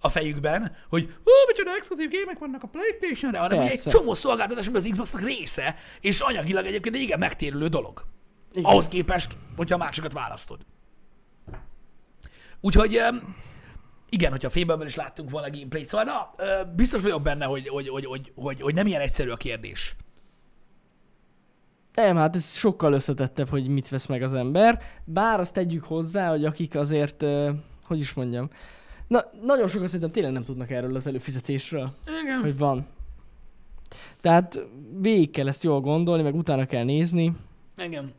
a fejükben, hogy hú, micsoda exkluzív gémek vannak a Playstation-re, hanem egy csomó szolgáltatás, ami az Xbox-nak része, és anyagilag egyébként egy igen megtérülő dolog. Igen. Ahhoz képest, hogyha a másikat választod. Úgyhogy igen, hogyha a is láttunk volna gameplayt, szóval na, biztos vagyok benne, hogy, hogy, hogy, hogy, hogy, hogy nem ilyen egyszerű a kérdés. Nem, hát ez sokkal összetettebb, hogy mit vesz meg az ember. Bár azt tegyük hozzá, hogy akik azért, hogy is mondjam, na, nagyon sokan szerintem tényleg nem tudnak erről az előfizetésről, Igen. hogy van. Tehát végig kell ezt jól gondolni, meg utána kell nézni. Igen.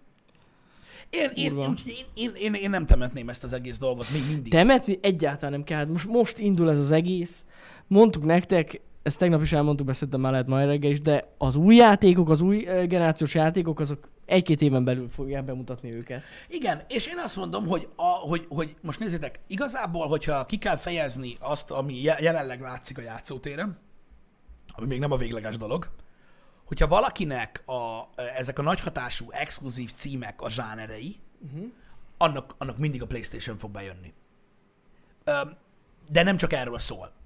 Én, én, én, én, én, én, nem temetném ezt az egész dolgot még mindig. Temetni egyáltalán nem kell. Hát Most, most indul ez az egész. Mondtuk nektek, ezt tegnap is elmondtuk, beszéltem már lehet majd reggel is, de az új játékok, az új ö, generációs játékok, azok egy-két éven belül fogják bemutatni őket. Igen, és én azt mondom, hogy, a, hogy, hogy most nézzétek, igazából, hogyha ki kell fejezni azt, ami je- jelenleg látszik a játszótéren, ami még nem a végleges dolog, hogyha valakinek a, ezek a nagyhatású, exkluzív címek a zsánerei, uh-huh. annak, annak mindig a PlayStation fog bejönni. De nem csak erről szól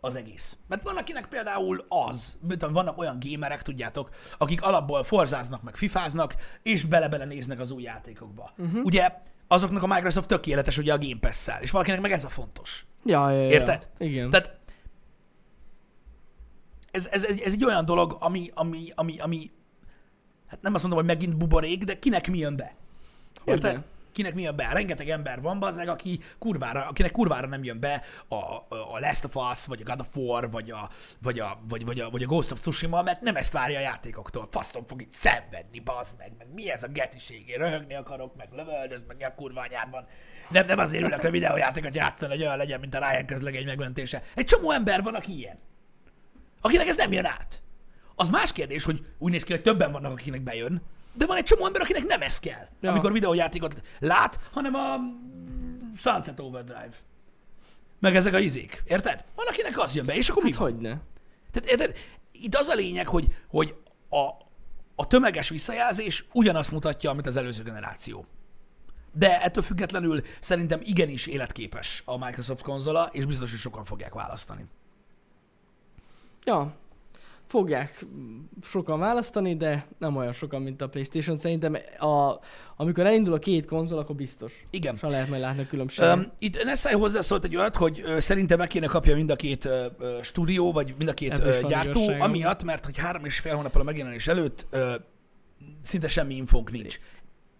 az egész. Mert van, akinek például az, vannak olyan gémerek, tudjátok, akik alapból forzáznak, meg fifáznak, és bele-bele néznek az új játékokba. Uh-huh. Ugye azoknak a Microsoft tökéletes ugye a Game Pass-szel, és valakinek meg ez a fontos. Ja, ja, ja. Érted? Igen. Tehát ez, ez, ez, ez egy olyan dolog, ami, ami, ami, ami, hát nem azt mondom, hogy megint buborék, de kinek mi jön be? Érted? Hogyne. Kinek mi jön be? Rengeteg ember van, bazzeg, aki kurvára, akinek kurvára nem jön be a, a, Last of Us, vagy a God of War, vagy a, vagy, a, vagy, vagy, a, vagy a Ghost of Tsushima, mert nem ezt várja a játékoktól. Faszom fog itt szenvedni, bazd meg, meg mi ez a geciség, én röhögni akarok, meg lövöldöz, meg mi a kurva anyádban. Nem, nem azért ülök le videójátékot játszani, hogy olyan legyen, mint a Ryan közlegény megmentése. Egy csomó ember van, aki ilyen. Akinek ez nem jön át. Az más kérdés, hogy úgy néz ki, hogy többen vannak, akiknek bejön, de van egy csomó ember, akinek nem ez kell, ja. Amikor videójátékot lát, hanem a Sunset Overdrive. Meg ezek a izék. Érted? Van, akinek az jön be, és akkor mi Hát van? hogyne. Tehát érted? Itt az a lényeg, hogy, hogy a, a tömeges visszajelzés ugyanazt mutatja, amit az előző generáció. De ettől függetlenül szerintem igenis életképes a Microsoft konzola, és biztos, hogy sokan fogják választani. Ja, fogják sokan választani, de nem olyan sokan, mint a Playstation. Szerintem a, amikor elindul a két konzol, akkor biztos. Igen. És lehet majd látni a különbséget. Um, itt Nessai hozzászólt egy olyat, hogy szerintem meg kéne kapja mind a két ö, stúdió, vagy mind a két van gyártó, igazságom. amiatt, mert hogy három és fél hónappal a megjelenés előtt ö, szinte semmi infónk nincs.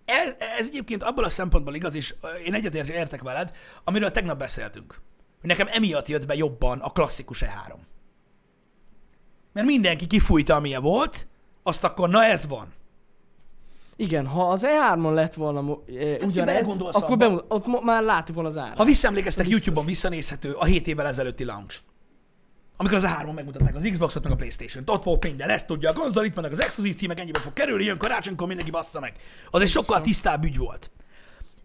Ez, ez egyébként abból a szempontból igaz, és én egyetért értek veled, amiről tegnap beszéltünk. Nekem emiatt jött be jobban a klasszikus E3. Mert mindenki kifújta, amilyen volt, azt akkor na ez van. Igen, ha az E3-on lett volna mo- eh, ugyanez, akkor bemut- ott már láttuk volna az árat. Ha visszaemlékeztek, Biztos. YouTube-on visszanézhető a 7 évvel ezelőtti launch. Amikor az A3-on megmutatták az Xboxot, meg a Playstation-t. Ott volt minden, ezt tudja a konzol, itt vannak az exkluzív címek, ennyibe fog kerülni, jön karácsonykor, mindenki bassza meg. Az egy sokkal tisztább ügy volt.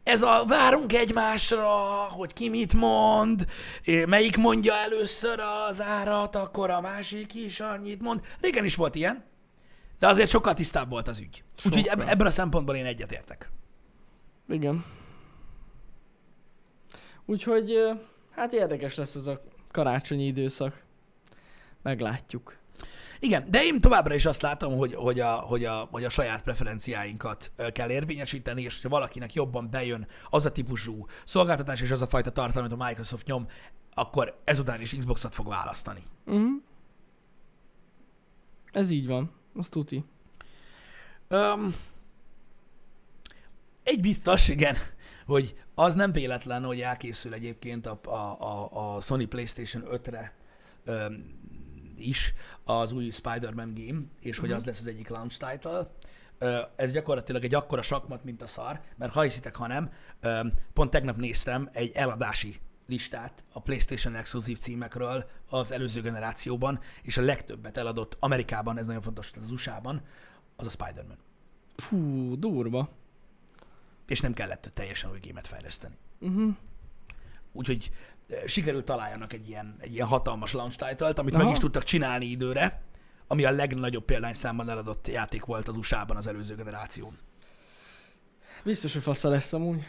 Ez a várunk egymásra, hogy ki mit mond, melyik mondja először az árat, akkor a másik is annyit mond. Régen is volt ilyen, de azért sokkal tisztább volt az ügy. Úgyhogy eb- Sokkal. ebben a szempontból én egyetértek. Igen. Úgyhogy, hát érdekes lesz ez a karácsonyi időszak. Meglátjuk. Igen, de én továbbra is azt látom, hogy, hogy, a, hogy, a, hogy a saját preferenciáinkat kell érvényesíteni, és ha valakinek jobban bejön az a típusú szolgáltatás és az a fajta tartalom, amit a Microsoft nyom, akkor ezután is Xboxot fog választani. Uh-huh. Ez így van. Azt tuti. Um, egy biztos, igen, hogy az nem véletlen, hogy elkészül egyébként a, a, a, a Sony PlayStation 5-re um, is az új Spider-Man game, és uh-huh. hogy az lesz az egyik launch title. Ez gyakorlatilag egy akkora sakmat, mint a szar, mert ha hiszitek, ha nem, pont tegnap néztem egy eladási listát a PlayStation exkluzív címekről az előző generációban, és a legtöbbet eladott Amerikában, ez nagyon fontos, az USA-ban, az a Spider-Man. Fú, durva. És nem kellett teljesen új gémet fejleszteni. Uh-huh. Úgyhogy sikerült találjanak egy ilyen, egy ilyen hatalmas launch title-t, amit Aha. meg is tudtak csinálni időre, ami a legnagyobb példányszámban eladott játék volt az USA-ban az előző generáción. Biztos, hogy fasza lesz amúgy.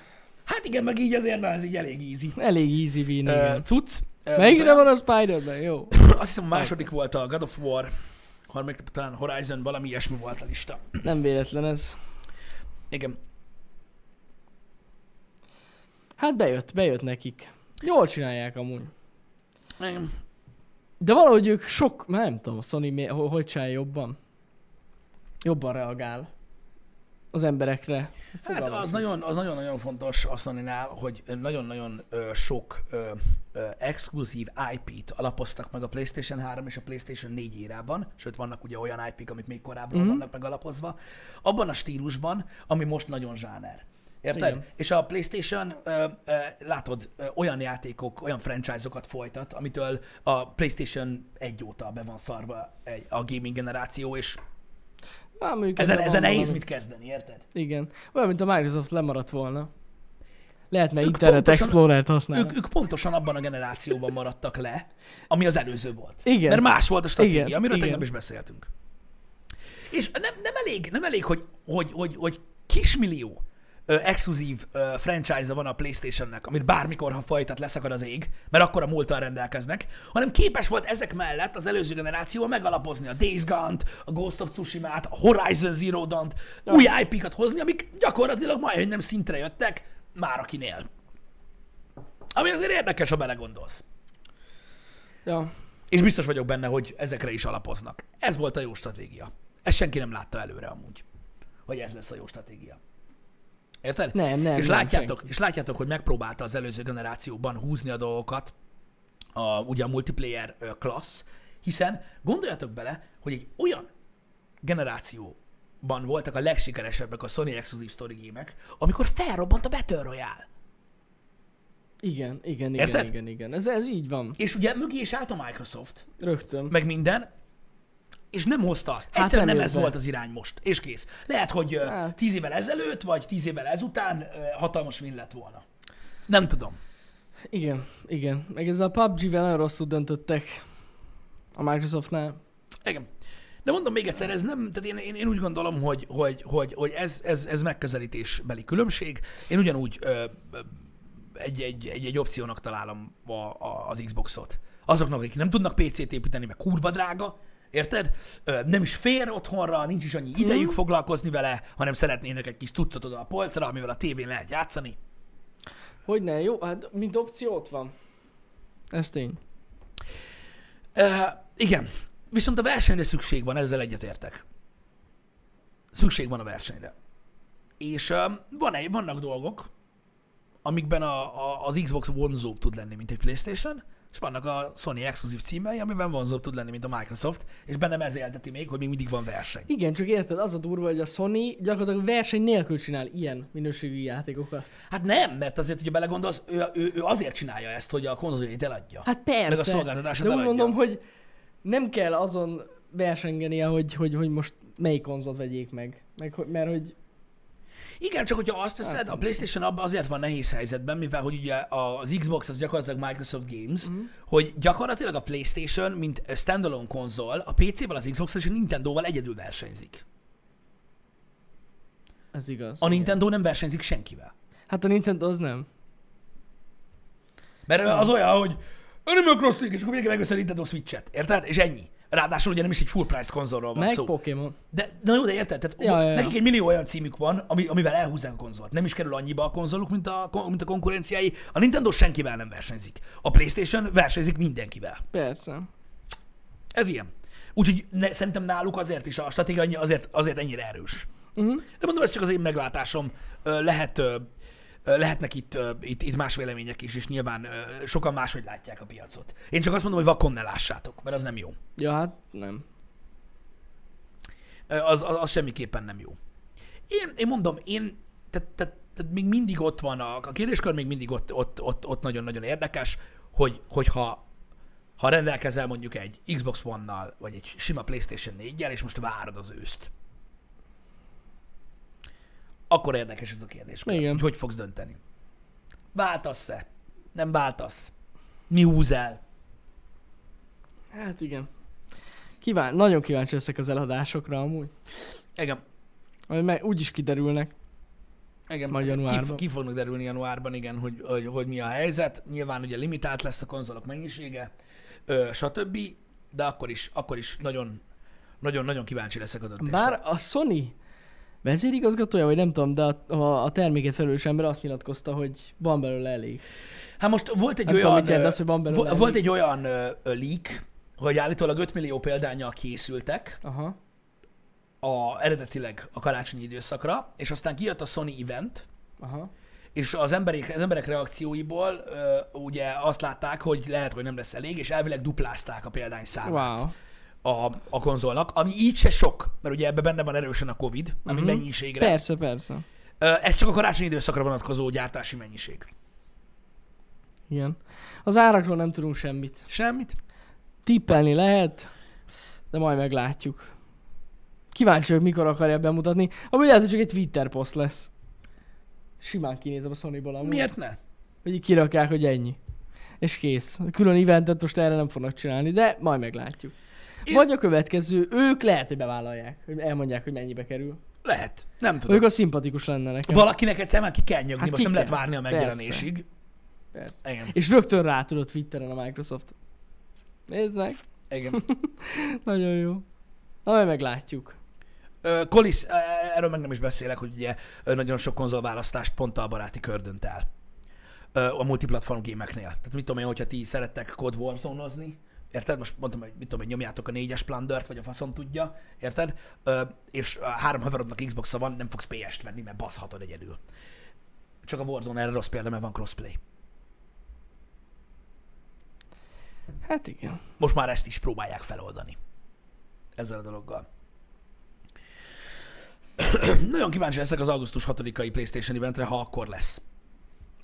Hát igen, meg így azért, na, ez így elég easy. Elég easy win, Uh, cucc. Melyikre van a Spider-Man? Jó. Azt hiszem a második volt a God of War, harmadik talán Horizon, valami ilyesmi volt a lista. Nem véletlen ez. Igen. Hát bejött, bejött nekik. Jól csinálják amúgy. Igen. De valahogy ők sok, már nem tudom, a Sony mi, ho- hogy csinálja jobban. Jobban reagál az emberekre. Hát Fogalmam az nagyon, az nagyon-nagyon fontos azt mondani hogy nagyon-nagyon ö, sok ö, ö, exkluzív IP-t alapoztak meg a PlayStation 3 és a PlayStation 4 érában, sőt vannak ugye olyan IP-k, amik még korábban Mhm. vannak meg alapozva, abban a stílusban, ami most nagyon zsáner. Érted? Igen. És a PlayStation, ö, ö, látod, ö, olyan játékok, olyan franchise-okat folytat, amitől a PlayStation 1 óta be van szarva egy, a gaming generáció, és Á, ezen, ezen nehéz valami. mit kezdeni, érted? Igen. Olyan, mint a Microsoft lemaradt volna. Lehet, mert Ők Internet pontosan- Explorer-t használ. Ők, ők pontosan abban a generációban maradtak le, ami az előző volt. Igen. Mert más volt a stratégia, Igen, amiről igen. tegnap is beszéltünk. És nem, nem elég, nem elég hogy, hogy, hogy, hogy kismillió ö, exkluzív ö, franchise van a Playstation-nek, amit bármikor, ha folytat, leszakad az ég, mert akkor a múlttal rendelkeznek, hanem képes volt ezek mellett az előző generáció megalapozni a Days Gone-t, a Ghost of Tsushima-t, a Horizon Zero Dawn-t, új IP-kat hozni, amik gyakorlatilag majdnem nem szintre jöttek már akinél. Ami azért érdekes, ha belegondolsz. Ja. És biztos vagyok benne, hogy ezekre is alapoznak. Ez volt a jó stratégia. Ezt senki nem látta előre amúgy, hogy ez lesz a jó stratégia. Érted? Nem, nem, és nem, látjátok, senki. és látjátok, hogy megpróbálta az előző generációban húzni a dolgokat, a, ugye a multiplayer ö, class, hiszen gondoljatok bele, hogy egy olyan generációban voltak a legsikeresebbek a Sony Exclusive Story gémek, amikor felrobbant a Battle Royale. Igen, igen, igen, Érted? igen, igen. Ez, ez így van. És ugye mögé is állt a Microsoft, Rögtön. meg minden, és nem hozta azt. Hát Egyszerűen nem nem, ez volt az irány most, és kész. Lehet, hogy Hát. tíz évvel ezelőtt, vagy tíz évvel ezután hatalmas win lett volna. Nem tudom. Igen, igen. Meg ezzel a PUBG-vel nagyon rosszul döntöttek a Microsoftnál. Igen. De mondom még egyszer, ez nem, tehát én, én, én úgy gondolom, hogy, hogy, hogy, hogy ez, ez, ez megközelítésbeli különbség. Én ugyanúgy ö, ö, egy, egy, egy, egy opciónak találom a, a, az Xboxot. Azoknak, akik nem tudnak PC-t építeni, meg kurva drága, érted? Nem is fér otthonra, nincs is annyi idejük Mhm. foglalkozni vele, hanem szeretnének egy kis tucot oda a polcra, amivel a tévén lehet játszani. Hogy ne, jó, hát mint opció ott van. Ez tény. Uh, igen, viszont a versenyre szükség van, ezzel egyetértek. Szükség van a versenyre. És uh, van egy, vannak dolgok, amikben a, a, az Xbox vonzóbb tud lenni, mint egy PlayStation, és vannak a Sony exkluzív címei, amiben vonzóbb tud lenni, mint a Microsoft, és bennem ez élteti még, hogy még mindig van verseny. Igen, csak érted, az a durva, hogy a Sony gyakorlatilag verseny nélkül csinál ilyen minőségű játékokat. Hát nem, mert azért, hogyha belegondolsz, ő, ő, ő azért csinálja ezt, hogy a konzoljait eladja. Hát persze. Meg a szolgáltatását De úgy eladja. mondom, hogy nem kell azon versengenie, hogy, hogy, hogy most melyik konzolt vegyék meg. meg hogy, mert hogy Igen, csak hogyha azt veszed, a PlayStation abban azért van nehéz helyzetben, mivel hogy ugye az Xbox az gyakorlatilag Microsoft Games, mm. hogy gyakorlatilag a PlayStation, mint standalone konzol, a PC-vel, az Xbox és a Nintendo-val egyedül versenyzik. ez igaz. A Nintendo nem versenyzik senkivel. Hát a Nintendo az nem. Mert az olyan, hogy Animal Crossing, és akkor mindenki megveszi a Nintendo Switch-et, érted? És ennyi. Ráadásul ugye nem is egy full price konzolról van Meg szó. Pokémon. De, na jó, de érted? Tehát Ja, ja, ja. nekik egy millió olyan címük van, ami, amivel elhúzzák a konzolt. Nem is kerül annyiba a konzoluk, mint a, mint a konkurenciái. A Nintendo senkivel nem versenyzik. A PlayStation versenyzik mindenkivel. Persze. Ez ilyen. Úgyhogy ne, szerintem náluk azért is a stratégia azért, azért ennyire erős. Uh-huh. De mondom, ez csak az én meglátásom. Lehet, lehetnek itt, itt, itt más vélemények is, és nyilván sokan máshogy látják a piacot. Én csak azt mondom, hogy vakon ne lássátok, mert az nem jó. Ja, hát nem. Az, az, az semmiképpen nem jó. Én, én mondom, én, tehát, tehát, tehát még mindig ott van, a, a kérdéskör még mindig ott, ott, ott, ott nagyon-nagyon érdekes, hogy, hogyha ha rendelkezel mondjuk egy Xbox One-nal, vagy egy sima PlayStation 4-jel, és most várod az őszt, akkor érdekes ez a kérdés. Igen. Hogy hogy fogsz dönteni? Váltasz-e? Nem váltasz? Mi húz el? Hát igen. Kíván, nagyon kíváncsi leszek az eladásokra amúgy. Igen. Majd meg úgy is kiderülnek. Igen, Majd ki, januárban. ki fognak derülni januárban, igen, hogy, hogy, hogy mi a helyzet. Nyilván ugye limitált lesz a konzolok mennyisége, ö, stb. De akkor is, akkor is nagyon, nagyon, nagyon kíváncsi leszek a döntésre. Bár a Sony vezérigazgatója, vagy nem tudom, de a, a, a terméket felelős ember azt nyilatkozta, hogy van belőle elég. Hát most volt egy Nem tudom, olyan, mit jelent az, hogy van belőle vo- elég. volt egy olyan ö, ö, leak, hogy állítólag 5 millió példányjal készültek Aha. a, eredetileg a karácsonyi időszakra, és aztán kijött a Sony event, Aha. és az emberek, az emberek reakcióiból ö, ugye azt látták, hogy lehet, hogy nem lesz elég, és elvileg duplázták a példányszámát. Wow. A, a konzolnak, ami így se sok, mert ugye ebben benne van erősen a Covid, ami Mhm. mennyiségre. Persze, persze. Ez csak a karácsonyi időszakra vonatkozó gyártási mennyiség. Igen. Az árakról nem tudunk semmit. Semmit? Tippelni lehet, de majd meglátjuk. Kíváncsi vagyok, mikor akarja bemutatni. Ami lehet, hogy csak egy Twitter poszt lesz. Simán kinézem a Sony-ból amúgy. Miért ne? Hogy kirakják, hogy ennyi. És kész. Külön eventet most erre nem fognak csinálni, de majd meglátjuk. Vagy a következő, ők lehet, hogy bevállalják, hogy elmondják, hogy mennyibe kerül. Lehet. Nem tudom. Ők az szimpatikus lenne nekem. Valakinek egyszer már ki kell nyögni, Hát most ki nem lehet kell. várni a Persze. megjelenésig. Persze. Igen. És rögtön rá tudod Twitteren a Microsoft. Nézd meg, Igen. nagyon jó. Na, majd meglátjuk. Kolis, ö, erről meg nem is beszélek, hogy ugye nagyon sok konzolválasztást pont a baráti kör dönt el. A multiplatform gémeknél. Tehát mit tudom én, hogyha ti szerettek Code Warzone-ozni, érted? Most mondtam, hogy mit tudom én, nyomjátok a négyes plundert, vagy a faszom tudja, érted? Ö, és a három haverodnak xbox van, nem fogsz PS-t venni, mert baszhatod egyedül. Csak a Warzone erre rossz példa, mert van crossplay. Hát igen. Most már ezt is próbálják feloldani. Ezzel a dologgal. Nagyon kíváncsi leszek az augusztus 6-ai PlayStation eventre, ha akkor lesz.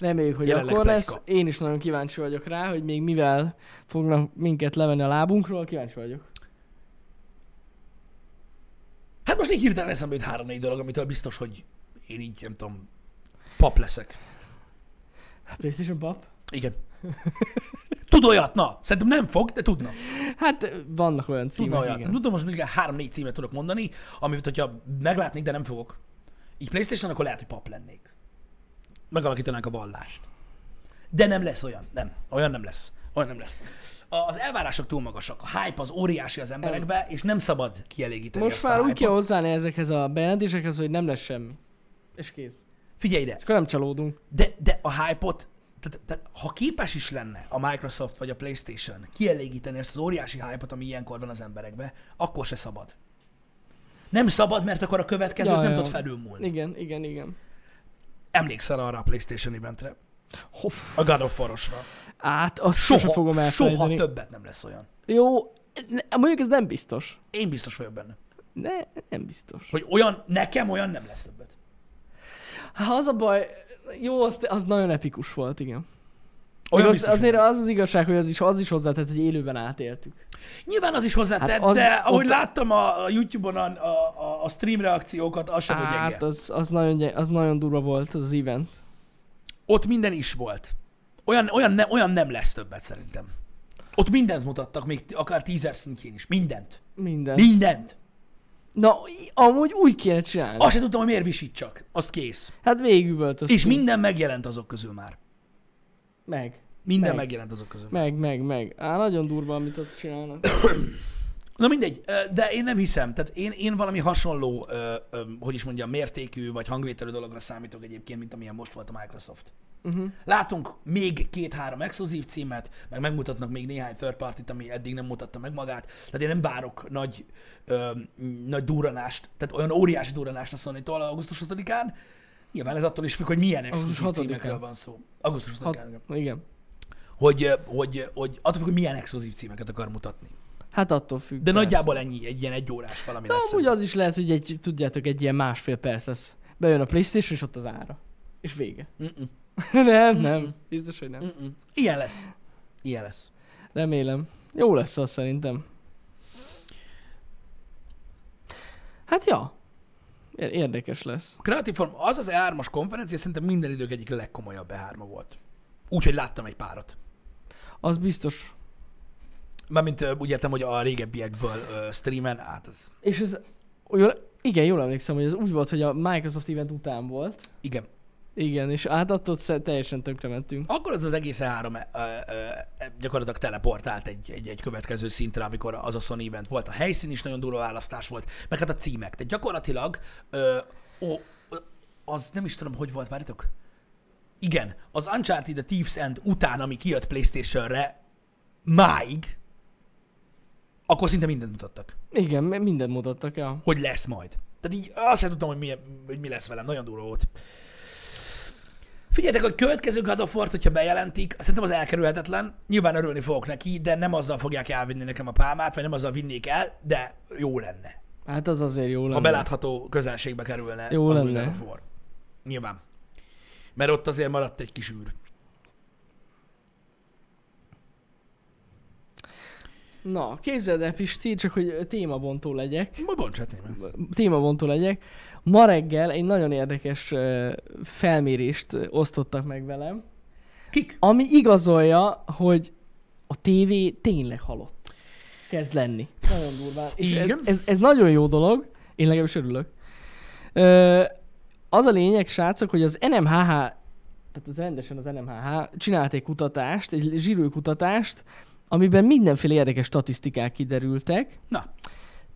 Reméljük, hogy Jelenleg akkor pletyka. lesz. Én is nagyon kíváncsi vagyok rá, hogy még mivel fognak minket levenni a lábunkról. Kíváncsi vagyok. Hát most így hirtelen eszembe jut három-négy dolog, amitől biztos, hogy én így, nem tudom, pap leszek. PlayStation Pap? Igen. Tud olyat, na. Szerintem nem fog, de tudna. Hát vannak olyan Tudna címek, olyat. igen. Tudom, most még három-négy címet tudok mondani, amit, hogyha meglátnék, de nem fogok. Így Playstation, akkor lehet, hogy pap lennék. Megalakítanánk a vallást. De nem lesz olyan. Nem. Olyan nem lesz. Olyan nem lesz. Az elvárások túl magasak. A hype az óriási az emberekbe, és nem szabad kielégíteni Most már úgy kell hozzáállni ezekhez a bejelentésekhez, hogy nem lesz semmi. És kész. Figyelj ide, És akkor nem csalódunk. De, de a hype-ot, tehát, tehát, ha képes is lenne a Microsoft vagy a PlayStation kielégíteni ezt az óriási hype-ot, ami ilyenkor van az emberekbe, akkor se szabad. Nem szabad, mert akkor a következőt Ja, nem ja. tud felülmúlni. Igen, igen, igen. Emlékszel arra a PlayStation eventre? Hoff. A God of War-osra. Át, azt soha, Soha, fogom soha elfelejteni. többet nem lesz olyan. Jó, ne, mondjuk ez nem biztos. Én biztos vagyok benne. Ne, nem biztos. Hogy olyan, nekem olyan nem lesz többet. Hát az a baj, jó, az, az nagyon epikus volt, igen. Olyan az, azért az az igazság, hogy az is, az is hozzátett, hogy élőben átéltük. Nyilván az is hozzátett, Hát hát az- de ahogy ott- láttam a, a YouTube-on a, a, a stream reakciókat, az sem, hogy gyenge. Hát az, az, nagyon, az nagyon durva volt az event. ott minden is volt. Olyan, olyan, ne, olyan nem lesz többet szerintem. Ott mindent mutattak, még akár tízer szintjén is. Mindent. Minden. Mindent. Na, amúgy úgy kéne csinálni. Azt sem tudtam, hogy miért visítsak. Azt kész. Hát végül volt az. És minden megjelent azok közül már. Meg. Minden Meg. megjelent azok közül. Meg, meg, meg. Á, nagyon durva, amit ott csinálnak. Na mindegy, de én nem hiszem. Tehát én, én valami hasonló, hogy is mondjam, mértékű vagy hangvételű dologra számítok egyébként, mint amilyen most volt a Microsoft. Uh-huh. Látunk még két-három exkluzív címet, meg megmutatnak még néhány third party ami eddig nem mutatta meg magát. Tehát én nem várok nagy, ö, nagy duranást, tehát olyan óriási duranást a Sony-tól augusztus 6-án. Nyilván ez attól is függ, hogy milyen exkluzív 6-án. címekről van szó. Augusztus 6-án. Hat, igen. Hogy, hogy, hogy attól függ, hogy milyen exkluzív címeket akar mutatni. Hát attól függ. De persze. nagyjából ennyi, egy ilyen egyórás valami De lesz. amúgy az is lehet, hogy egy, tudjátok, egy ilyen másfél perc lesz. Bejön a Playstation, és ott az ára. És vége. Mm-mm. nem, nem. Biztos, hogy nem. Mm-mm. Ilyen lesz. Ilyen lesz. Remélem. Jó lesz az szerintem. Hát ja. Érdekes lesz. A Creative Form, az az E3-as konferencia szerintem minden idők egyik legkomolyabb E3 volt. Úgyhogy láttam egy párat. Az biztos. Mármint úgy értem, hogy a régebbiekből streamen, hát ez... És ez, jól, igen, jól emlékszem, hogy ez úgy volt, hogy a Microsoft event után volt. Igen. Igen, és hát attól teljesen tönkre mentünk. Akkor az az egész E3 ö, ö, ö, gyakorlatilag teleportált egy, egy, egy következő szintre, amikor az a Sony event volt. A helyszín is nagyon durva választás volt, meg hát a címek. Tehát gyakorlatilag ö, ó, az nem is tudom, hogy volt, várjatok. Igen, az Uncharted The Thieves End után, ami kijött Playstation-re, máig, akkor szinte mindent mutattak. Igen, mindent mutattak, ja. hogy lesz majd. Tehát így azt sem tudtam, hogy mi, hogy mi lesz velem. Nagyon durva volt. Figyeljetek, a következő God of War-t, hogyha bejelentik, szerintem az elkerülhetetlen. Nyilván örülni fogok neki, de nem azzal fogják elvinni nekem a pálmát, vagy nem azzal vinnék el, de jó lenne. Hát az azért jó lenne. Ha belátható közelségbe kerülne Jó az lenne. God of War. Nyilván. Mert ott azért maradt egy kis űr. Na, képzeld el, Pisti, csak hogy témabontó legyek. Majd bontsát némel. témabontó legyek. Ma reggel egy nagyon érdekes felmérést osztottak meg velem, Kik? ami igazolja, hogy a tévé tényleg halott. Kezd lenni. Nagyon durván. És ez, ez, ez nagyon jó dolog. Én legalábbis örülök. Ö, az a lényeg, srácok, hogy az NMHH, tehát az rendesen az NMHH csinált egy kutatást, egy zsírő kutatást, amiben mindenféle érdekes statisztikák kiderültek. Na,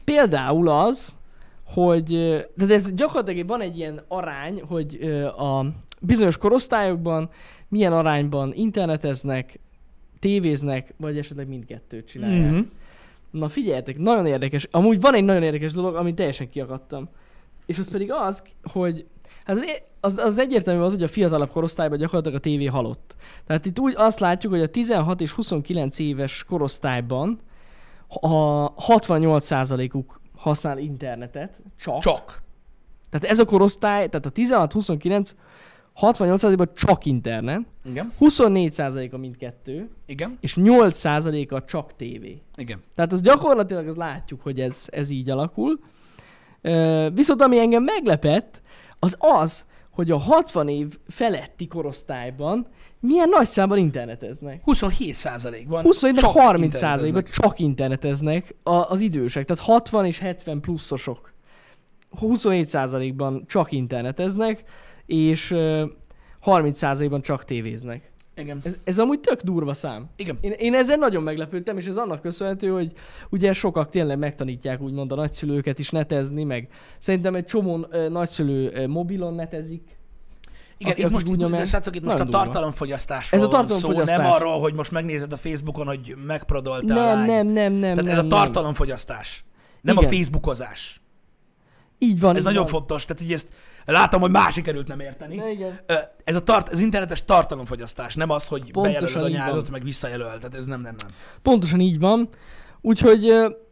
Például az, hogy, de ez gyakorlatilag van egy ilyen arány, hogy a bizonyos korosztályokban milyen arányban interneteznek, tévéznek, vagy esetleg mindkettőt csinálják. Mhm. Na figyeljetek, nagyon érdekes. Amúgy van egy nagyon érdekes dolog, amit teljesen kiakadtam. És az pedig az, hogy hát az, az, az egyértelmű az, hogy a fiatalabb korosztályban gyakorlatilag a tévé halott. Tehát itt úgy azt látjuk, hogy a 16 és 29 éves korosztályban a 68%-uk használ internetet, csak. csak. Tehát ez a korosztály, tehát a 16-29 68%-ban csak internet, Igen, 24%-a mindkettő, igen, és 8%-a csak tévé. igen. Tehát az gyakorlatilag az látjuk, hogy ez, ez így alakul. Viszont ami engem meglepett, az az, hogy a 60 év feletti korosztályban milyen nagy számban interneteznek. 27 százalékban. 20 évben csak 30 interneteznek. százalékban csak interneteznek a, az idősek. Tehát 60 és 70 pluszosok 27 százalékban csak interneteznek, és ö, 30 százalékban csak tévéznek. Igen. Ez, ez amúgy tök durva szám. Igen. Én, én ezen nagyon meglepődtem, és ez annak köszönhető, hogy ugye sokak tényleg megtanítják úgymond a nagyszülőket is netezni, meg szerintem egy csomó nagyszülő mobilon netezik. Igen, Aki- itt most, úgy de srácok, itt most a tartalomfogyasztásról Ez a van szó, tartalomfogyasztás. nem arról, hogy most megnézed a Facebookon, hogy megprodoltál Nem, lány. nem, nem, nem, Tehát nem, ez a nem. tartalomfogyasztás. Nem Igen. a Facebookozás. Így van, Ez így nagyon van. fontos, tehát így ezt látom, hogy más sikerült nem érteni. Igen. Ez a tart, az internetes tartalomfogyasztás, nem az, hogy Pontosan bejelölöd a van. meg visszajelöl. Tehát ez nem, nem, nem. Pontosan így van. Úgyhogy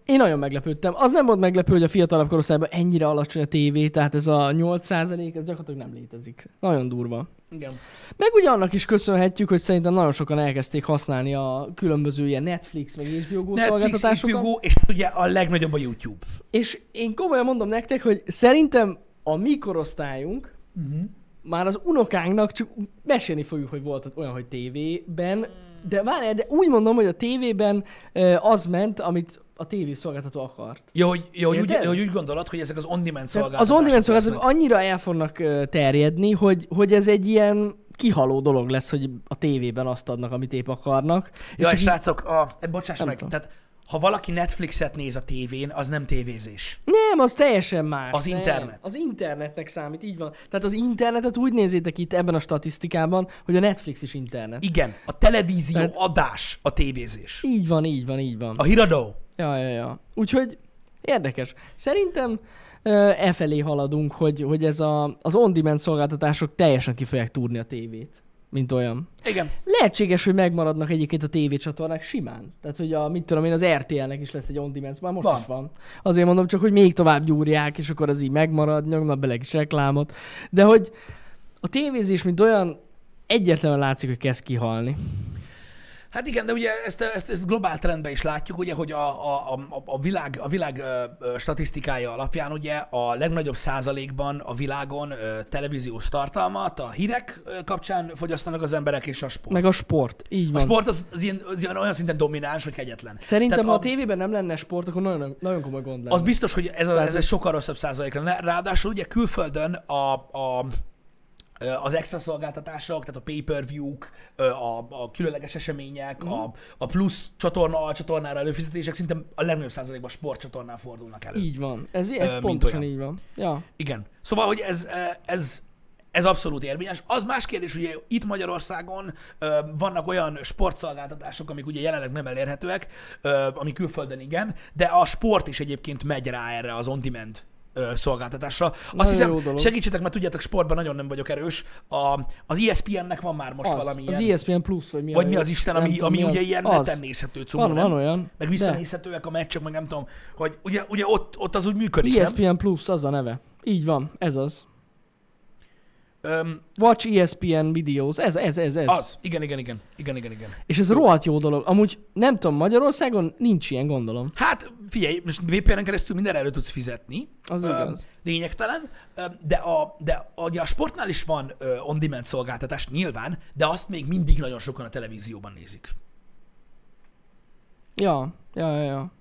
én nagyon meglepődtem. Az nem volt meglepő, hogy a fiatalabb korosztályban ennyire alacsony a tévé, tehát ez a 8% ez gyakorlatilag nem létezik. Nagyon durva. Igen. Meg ugye annak is köszönhetjük, hogy szerintem nagyon sokan elkezdték használni a különböző ilyen Netflix, meg HBO Go Netflix. HBO, és ugye a legnagyobb a YouTube. És én komolyan mondom nektek, hogy szerintem a mi korosztályunk, uh-huh. már az unokánknak csak mesélni fogjuk, hogy volt olyan, hogy tévében, de várjál, de úgy mondom, hogy a tévében az ment, amit a tévé szolgáltató akart. Jó, hogy, jó, hogy, úgy, Érted? hogy úgy gondolod, hogy ezek az on-demand szolgáltatások az on-demand szolgáltatók lesznek. annyira el fognak terjedni, hogy, hogy ez egy ilyen kihaló dolog lesz, hogy a tévében azt adnak, amit épp akarnak. Ja, és így- srácok, a, bocsáss meg, tudom. tehát ha valaki Netflixet néz a tévén, az nem tévézés. Nem, az teljesen más. Az nem. internet. Az internetnek számít, így van. Tehát az internetet úgy nézzétek itt ebben a statisztikában, hogy a Netflix is internet. Igen, a televízió Tehát- adás a tévézés. Így van, így van, így van. A híradó. Ja, ja, ja. Úgyhogy érdekes. Szerintem e felé haladunk, hogy, hogy ez a, az on-demand szolgáltatások teljesen ki fogják túrni a tévét, mint olyan. Igen. Lehetséges, hogy megmaradnak egyébként a tévécsatornák simán. Tehát, hogy a, mit tudom én, az RTL-nek is lesz egy on-demand, már most Van. is van. Azért mondom csak, hogy még tovább gyúrják, és akkor az így megmarad, nyomnak bele kis reklámot. De hogy a tévézés, mint olyan, egyértelműen látszik, hogy kezd kihalni. Hát igen, de ugye ezt, ezt, ezt globál trendben is látjuk, ugye, hogy a, a, a, a világ, a világ statisztikája alapján ugye a legnagyobb százalékban a világon televíziós tartalmat a hírek kapcsán fogyasztanak az emberek és a sport. Meg a sport. Így a van. sport az, az, ilyen, az ilyen olyan szinten domináns, hogy kegyetlen. Szerintem, Tehát ha a tévében nem lenne sport, akkor nagyon, nagyon komoly gond lenne. Az biztos, hogy ez, a, ez egy ez- sokkal rosszabb százalék lenne. Ráadásul ugye külföldön a, a az extra szolgáltatások, tehát a pay-per-view-k, a, a különleges események, a, a plusz csatorna, a csatornára előfizetések szinte a legnagyobb százalékban sportcsatornán fordulnak elő. Így van. Ez, ez pontosan olyan. így van. Ja. Igen. Szóval, hogy ez, ez, ez abszolút érvényes. Az más kérdés, hogy itt Magyarországon ö, vannak olyan sportszolgáltatások, amik ugye jelenleg nem elérhetőek, ö, ami külföldön igen, de a sport is egyébként megy rá erre az on-demand ö, szolgáltatásra. Azt Nagyon hiszem, jó dolog. segítsetek, mert tudjátok, sportban nagyon nem vagyok erős. A, az ESPN-nek van már most Az, valami az ESPN Plus, vagy mi vagy mi az Isten, ami, tudom, ami mi ugye az. ilyen Az. neten nézhető cumó, Van, van olyan. Meg visszanézhetőek a meccsek, meg nem tudom, hogy ugye, ugye ott, ott az úgy működik, nem? ESPN Plus, az a neve. Így van, ez az. Öm, Watch ESPN videos, ez, ez, ez, ez. az, igen, igen, igen, igen, igen, igen. És ez rohadt jó dolog. Amúgy nem tudom, Magyarországon nincs ilyen, gondolom. Hát figyelj, most VPN-en keresztül mindenre elő tudsz fizetni. Az Ö, igaz. Lényegtelen, Ö, de a, de a, ugye a sportnál is van ö, on-demand szolgáltatás nyilván, de azt még mindig nagyon sokan a televízióban nézik. Ja, ja, ja, ja.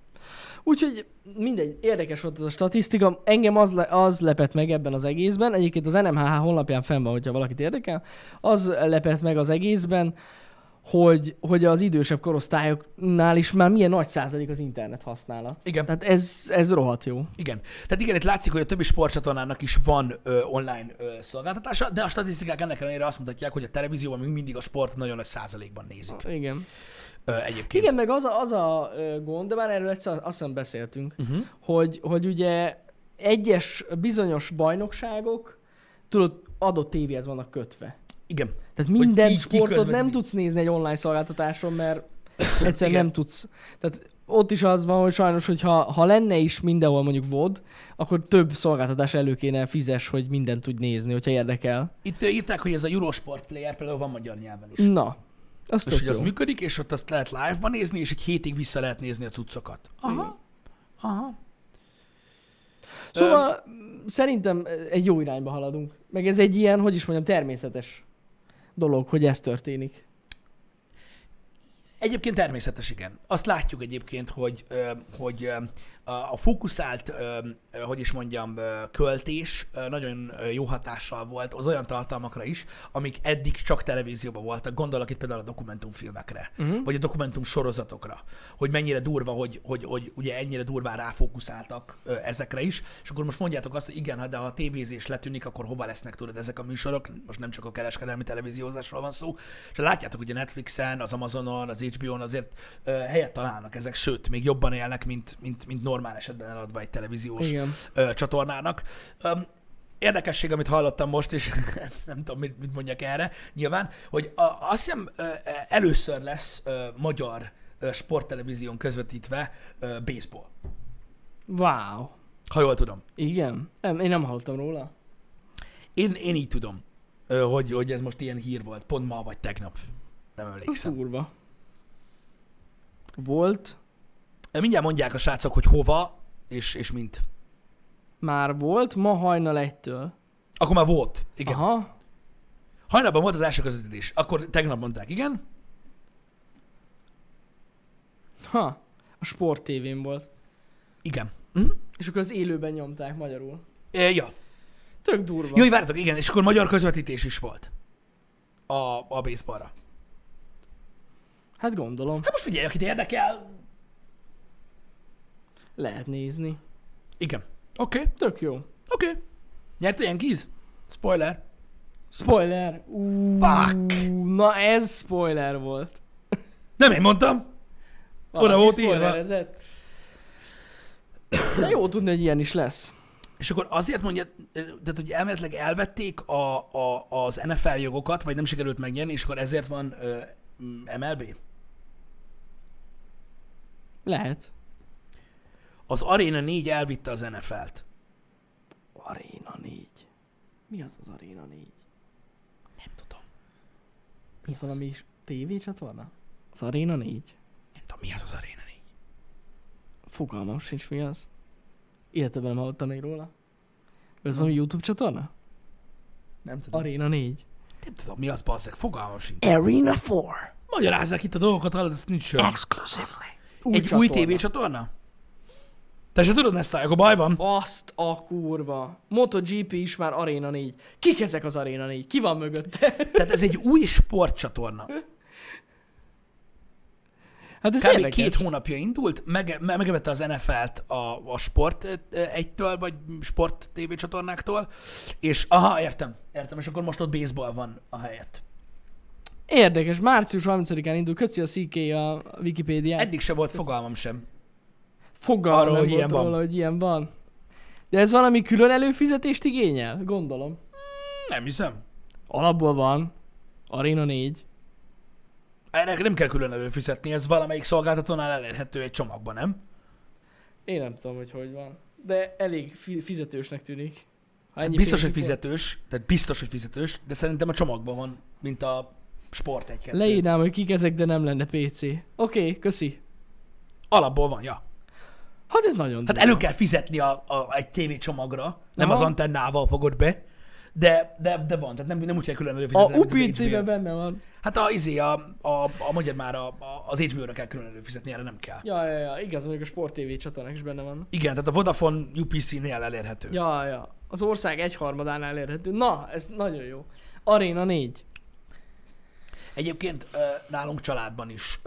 Úgyhogy mindegy, érdekes volt ez a statisztika. Engem az, le, az lepett meg ebben az egészben. Egyébként az NMHH honlapján fenn van, hogyha valakit érdekel. Az lepett meg az egészben, hogy, hogy az idősebb korosztályoknál is már milyen nagy százalék az internet használat. Igen. Tehát ez, ez rohadt jó. Igen. Tehát igen, itt látszik, hogy a többi sportcsatornának is van ö, online ö, szolgáltatása, de a statisztikák ennek ellenére azt mutatják, hogy a televízióban még mindig a sport nagyon nagy százalékban nézik. Igen. Ö, egyébként. Igen, meg az a, az a gond, de már erről egyszer azt hiszem beszéltünk, Uh-huh. hogy, hogy ugye egyes bizonyos bajnokságok, tudod, adott tévéhez vannak kötve. Igen. Tehát minden így sportot nem tudsz nézni egy online szolgáltatáson, mert egyszerűen nem tudsz. Tehát ott is az van, hogy sajnos, hogy ha, ha lenne is mindenhol mondjuk VOD, akkor több szolgáltatás elő kéne fizes, hogy mindent tudj nézni, hogyha érdekel. Itt írták, hogy ez a Eurosport player például van magyar nyelven is. Na, az És hogy az működik, és ott azt lehet live-ban nézni, és egy hétig vissza lehet nézni a cuccokat. Aha. Aha. Szóval szerintem egy jó irányba haladunk. Meg ez egy ilyen, hogy is mondjam, természetes dolog, hogy ez történik. Egyébként természetes, igen. Azt látjuk egyébként, hogy, hogy a fókuszált, hogy is mondjam, költés nagyon jó hatással volt az olyan tartalmakra is, amik eddig csak televízióban voltak. Gondolok itt például a dokumentumfilmekre, uh-huh. vagy a dokumentum sorozatokra, hogy mennyire durva, hogy, hogy, hogy ugye ennyire durván ráfókuszáltak ezekre is, és akkor most mondjátok azt, hogy igen, hát de ha a tévézés letűnik, akkor hova lesznek tudod ezek a műsorok, most nem csak a kereskedelmi televíziózásról van szó, és látjátok, hogy a Netflixen, az Amazonon, az HBO-n azért helyet találnak ezek, sőt, még jobban élnek, mint, mint, mint normál esetben eladva egy televíziós Igen. ö, csatornának. Öm, érdekesség, amit hallottam most, és nem tudom, mit, mit mondjak erre, nyilván, hogy a, azt hiszem először lesz ö, magyar ö, sporttelevízión közvetítve ö, baseball. Wow. Ha jól tudom. Igen? Nem, én nem hallottam róla. Én, én így tudom, hogy, hogy ez most ilyen hír volt, pont ma vagy tegnap. Nem emlékszem. durva. Volt, Mindjárt mondják a srácok, hogy hova, és, és mint. már volt, ma hajnal egytől. Akkor már volt. Igen. Aha. Hajnalban volt az első közvetítés. Akkor tegnap mondták, igen? Ha. A Sport TV-n volt. Igen. Hm? És akkor az élőben nyomták magyarul. E, ja. Tök durva. Jó, várjatok, igen, és akkor magyar közvetítés is volt. A, a baseballra. Hát gondolom. Hát most figyelj, akit érdekel, Lehet nézni. Igen. Oké, okay. Tök jó. oké. Okay. Nyert a Yankees? Spoiler. Spoiler. Ú, Fuck. Na ez spoiler volt. Nem én mondtam. Oda Valaki volt írva. De jó tudni, hogy ilyen is lesz. És akkor azért mondja, tehát hogy elméletileg elvették a, a, az NFL jogokat, vagy nem sikerült megnyerni, és akkor ezért van ö, MLB? Lehet. Az Arena 4 elvitte az NFL-t. Arena 4. Mi az az Arena 4? Nem tudom. Ez valami is TV csatorna? Az Arena 4? Nem tudom, mi az az Arena 4. Fogalmam sincs mi az. Életemben nem hallottam még róla. Ez valami YouTube csatorna? Nem tudom. Arena 4. Nem tudom, mi az, basszeg. Fogalmam sincs. Arena 4. Magyarázzák itt a dolgokat, hallod, ez nincs sör. Exclusively. Egy új csatorna? Te se tudod, Nessa, akkor baj van. Azt a kurva. MotoGP is már Arena 4. Kik ezek az Arena 4? Ki van mögötte? Tehát ez egy új sportcsatorna. Hát ez Kb. érdekes. két hónapja indult, mege, me- megevette az NFL-t a, a Sport egytől, vagy Sport TV csatornáktól, és aha, értem, értem, és akkor most ott baseball van a helyett. Érdekes. Március 30-án indul. Köszi a CK a Wikipédián. Eddig se volt fogalmam sem. Fogalmam arról, nem hogy volt ilyen van. róla, hogy ilyen van. De ez valami külön előfizetést igényel? Gondolom. Nem hiszem. Alapból van. Arena 4. Ennek nem kell külön előfizetni, ez valamelyik szolgáltatónál elérhető egy csomagban, nem? Én nem tudom, hogy hogy van. De elég fi- fizetősnek tűnik. Ha ennyi Biztos, hogy pénzük van. fizetős, tehát biztos, hogy fizetős, de szerintem a csomagban van, mint a Sport 1 2 Leírnám, hogy kik ezek, de nem lenne PC. Oké, köszi. Alapból van, ja. Hát ez nagyon Hát elő kell fizetni a, a, egy TV csomagra, nem Aha. az antennával fogod be, de, de, de van, tehát nem, nem úgy kell külön A előfizetni. UPC-ben HBO. benne van. Hát a, izé, a, a, a magyar már a, a, az HBO-ra kell külön előfizetni, erre nem kell. Ja, ja, ja, igaz, mondjuk a Sport TV csatornák is benne van. Igen, tehát a Vodafone UPC-nél elérhető. Ja, ja. Az ország egyharmadánál elérhető. Na, ez nagyon jó. Arena 4. Egyébként nálunk családban is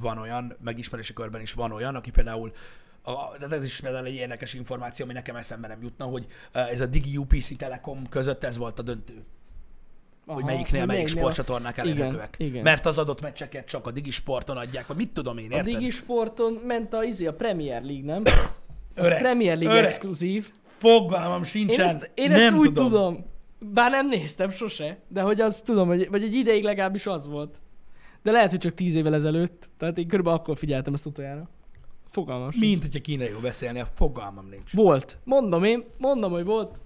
van olyan, megismerési körben is van olyan, aki például a, de ez is például egy érdekes információ, ami nekem eszembe nem jutna, hogy ö, ez a Digi UPC Telekom között ez volt a döntő. Aha, hogy melyiknél melyik sportcsatornák Igen, elérhetőek. igen. Mert az adott meccseket csak a Digi Sporton adják, vagy mit tudom én, A érted? Digi Sporton ment a, izé, a Premier League, nem? Öreg, Premier League öreg. exkluzív. Fogalmam Én sincsen, ezt, én nem ezt úgy tudom. tudom. Bár nem néztem sose, de hogy azt tudom, hogy, vagy egy ideig legalábbis az volt. De lehet, hogy csak tíz évvel ezelőtt. Tehát én körülbelül akkor figyeltem ezt utoljára. Fogalmam sincs. Mint hogyha kínaiul beszélni, a fogalmam nincs. Volt. Mondom én, mondom, hogy volt.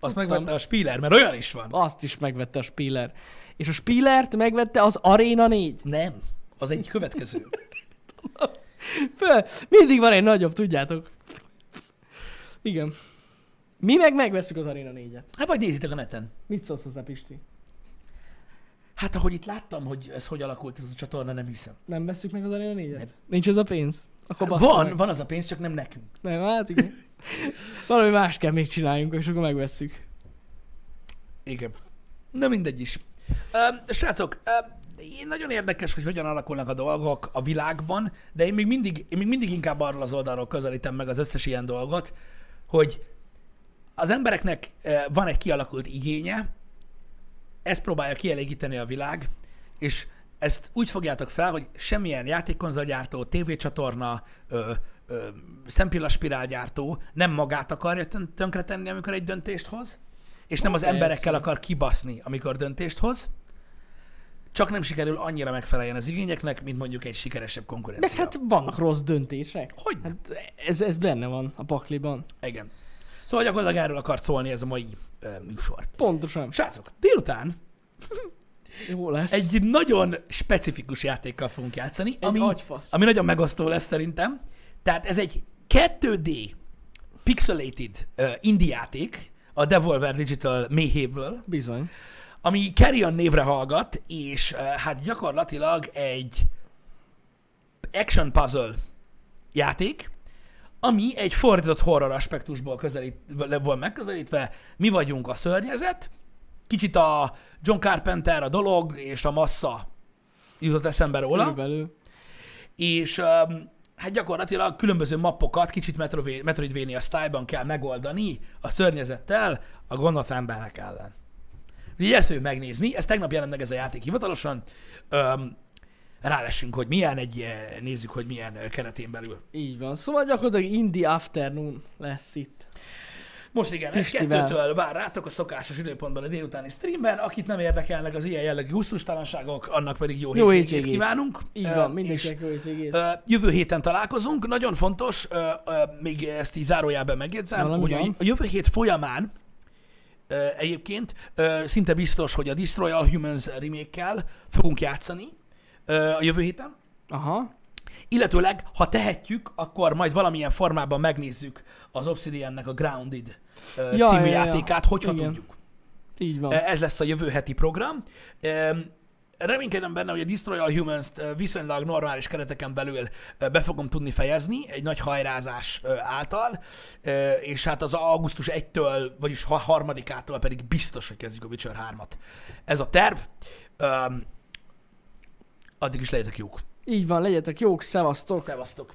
Azt tudtam. megvette a Spiller, mert olyan is van. Azt is megvette a Spiller. És a Spillert megvette az Arena 4. Nem, az egy következő. Föl, mindig van egy nagyobb, tudjátok. Igen. Mi meg megveszük az Arena 4-et. Hát vagy nézitek a neten. Mit szólsz hozzá, Pisti? Hát ahogy itt láttam, hogy ez hogy alakult ez a csatorna, nem hiszem. Nem veszük meg az Arena 4-et? Nem. Nincs ez a pénz? Akkor Van, meg. van az a pénz, csak nem nekünk. Nem, hát igen. Valami más kell még csináljunk, és akkor megvesszük. Igen. Na mindegy is. Uh, srácok, uh, én nagyon érdekes, hogy hogyan alakulnak a dolgok a világban, de én még mindig, én még mindig inkább arról az oldalról közelítem meg az összes ilyen dolgot, hogy az embereknek uh, van egy kialakult igénye, ezt próbálja kielégíteni a világ, és ezt úgy fogjátok fel, hogy semmilyen játékkonzolgyártó, tévécsatorna, ö, ö, szempillaspirálgyártó nem magát akarja tön- tönkretenni, amikor egy döntést hoz, és nem az Persze. emberekkel akar kibaszni, amikor döntést hoz, csak nem sikerül annyira megfeleljen az igényeknek, mint mondjuk egy sikeresebb De konkurencia. hát vannak rossz döntések. Hogy? Hát ez, ez benne van a pakliban. Igen. Szóval gyakorlatilag erről akart szólni ez a mai ö, műsor. Pontosan. Srácok, délután Jó lesz. egy nagyon specifikus játékkal fogunk játszani, ami, agyfasz. ami nagyon megosztó lesz szerintem. Tehát ez egy 2D pixelated uh, indie játék a Devolver Digital méhéből, Bizony. ami Carrion névre hallgat, és uh, hát gyakorlatilag egy action puzzle játék, ami egy fordított horror aspektusból közelít, volt megközelítve. Mi vagyunk a szörnyezet, kicsit a John Carpenter a dolog, és a massza jutott eszembe róla. Körülbelül. És um, hát gyakorlatilag különböző mappokat kicsit Metroid- Metroidvania style-ban kell megoldani a szörnyezettel a gonosz emberek ellen. Ugye ezt fogjuk megnézni, ez tegnap jelent meg ez a játék hivatalosan. Öm, rálessünk, hogy milyen egy, nézzük, hogy milyen keretén belül. Így van. Szóval gyakorlatilag Indie Afternoon lesz itt. Most igen, ez Pistivel. kettőtől vár rátok a szokásos időpontban a délutáni streamben. Akit nem érdekelnek az ilyen jellegű gusztustalanságok, annak pedig jó, Jó hétvégét hétvégét. kívánunk. Így van, mindenkinek jó hétvégét. Jövő héten találkozunk. Nagyon fontos, még ezt így zárójában megjegyzem, Valami hogy van. a jövő hét folyamán egyébként szinte biztos, hogy a Destroy All Humans remake fogunk játszani a jövő héten. Aha. Illetőleg, ha tehetjük, akkor majd valamilyen formában megnézzük az Obsidiannek a Grounded Ja, című ja, ja. játékát, hogyha Igen. tudjuk. Így van. Ez lesz a jövő heti program. Reménykedem benne, hogy a Destroy All Humans-t viszonylag normális kereteken belül be fogom tudni fejezni, egy nagy hajrázás által, és hát az augusztus 1-től, vagyis ha- harmadikától pedig biztos, hogy kezdjük a Witcher 3-at. Ez a terv. Addig is legyetek jók. Így van, legyetek jók, szevasztok! Szevasztok!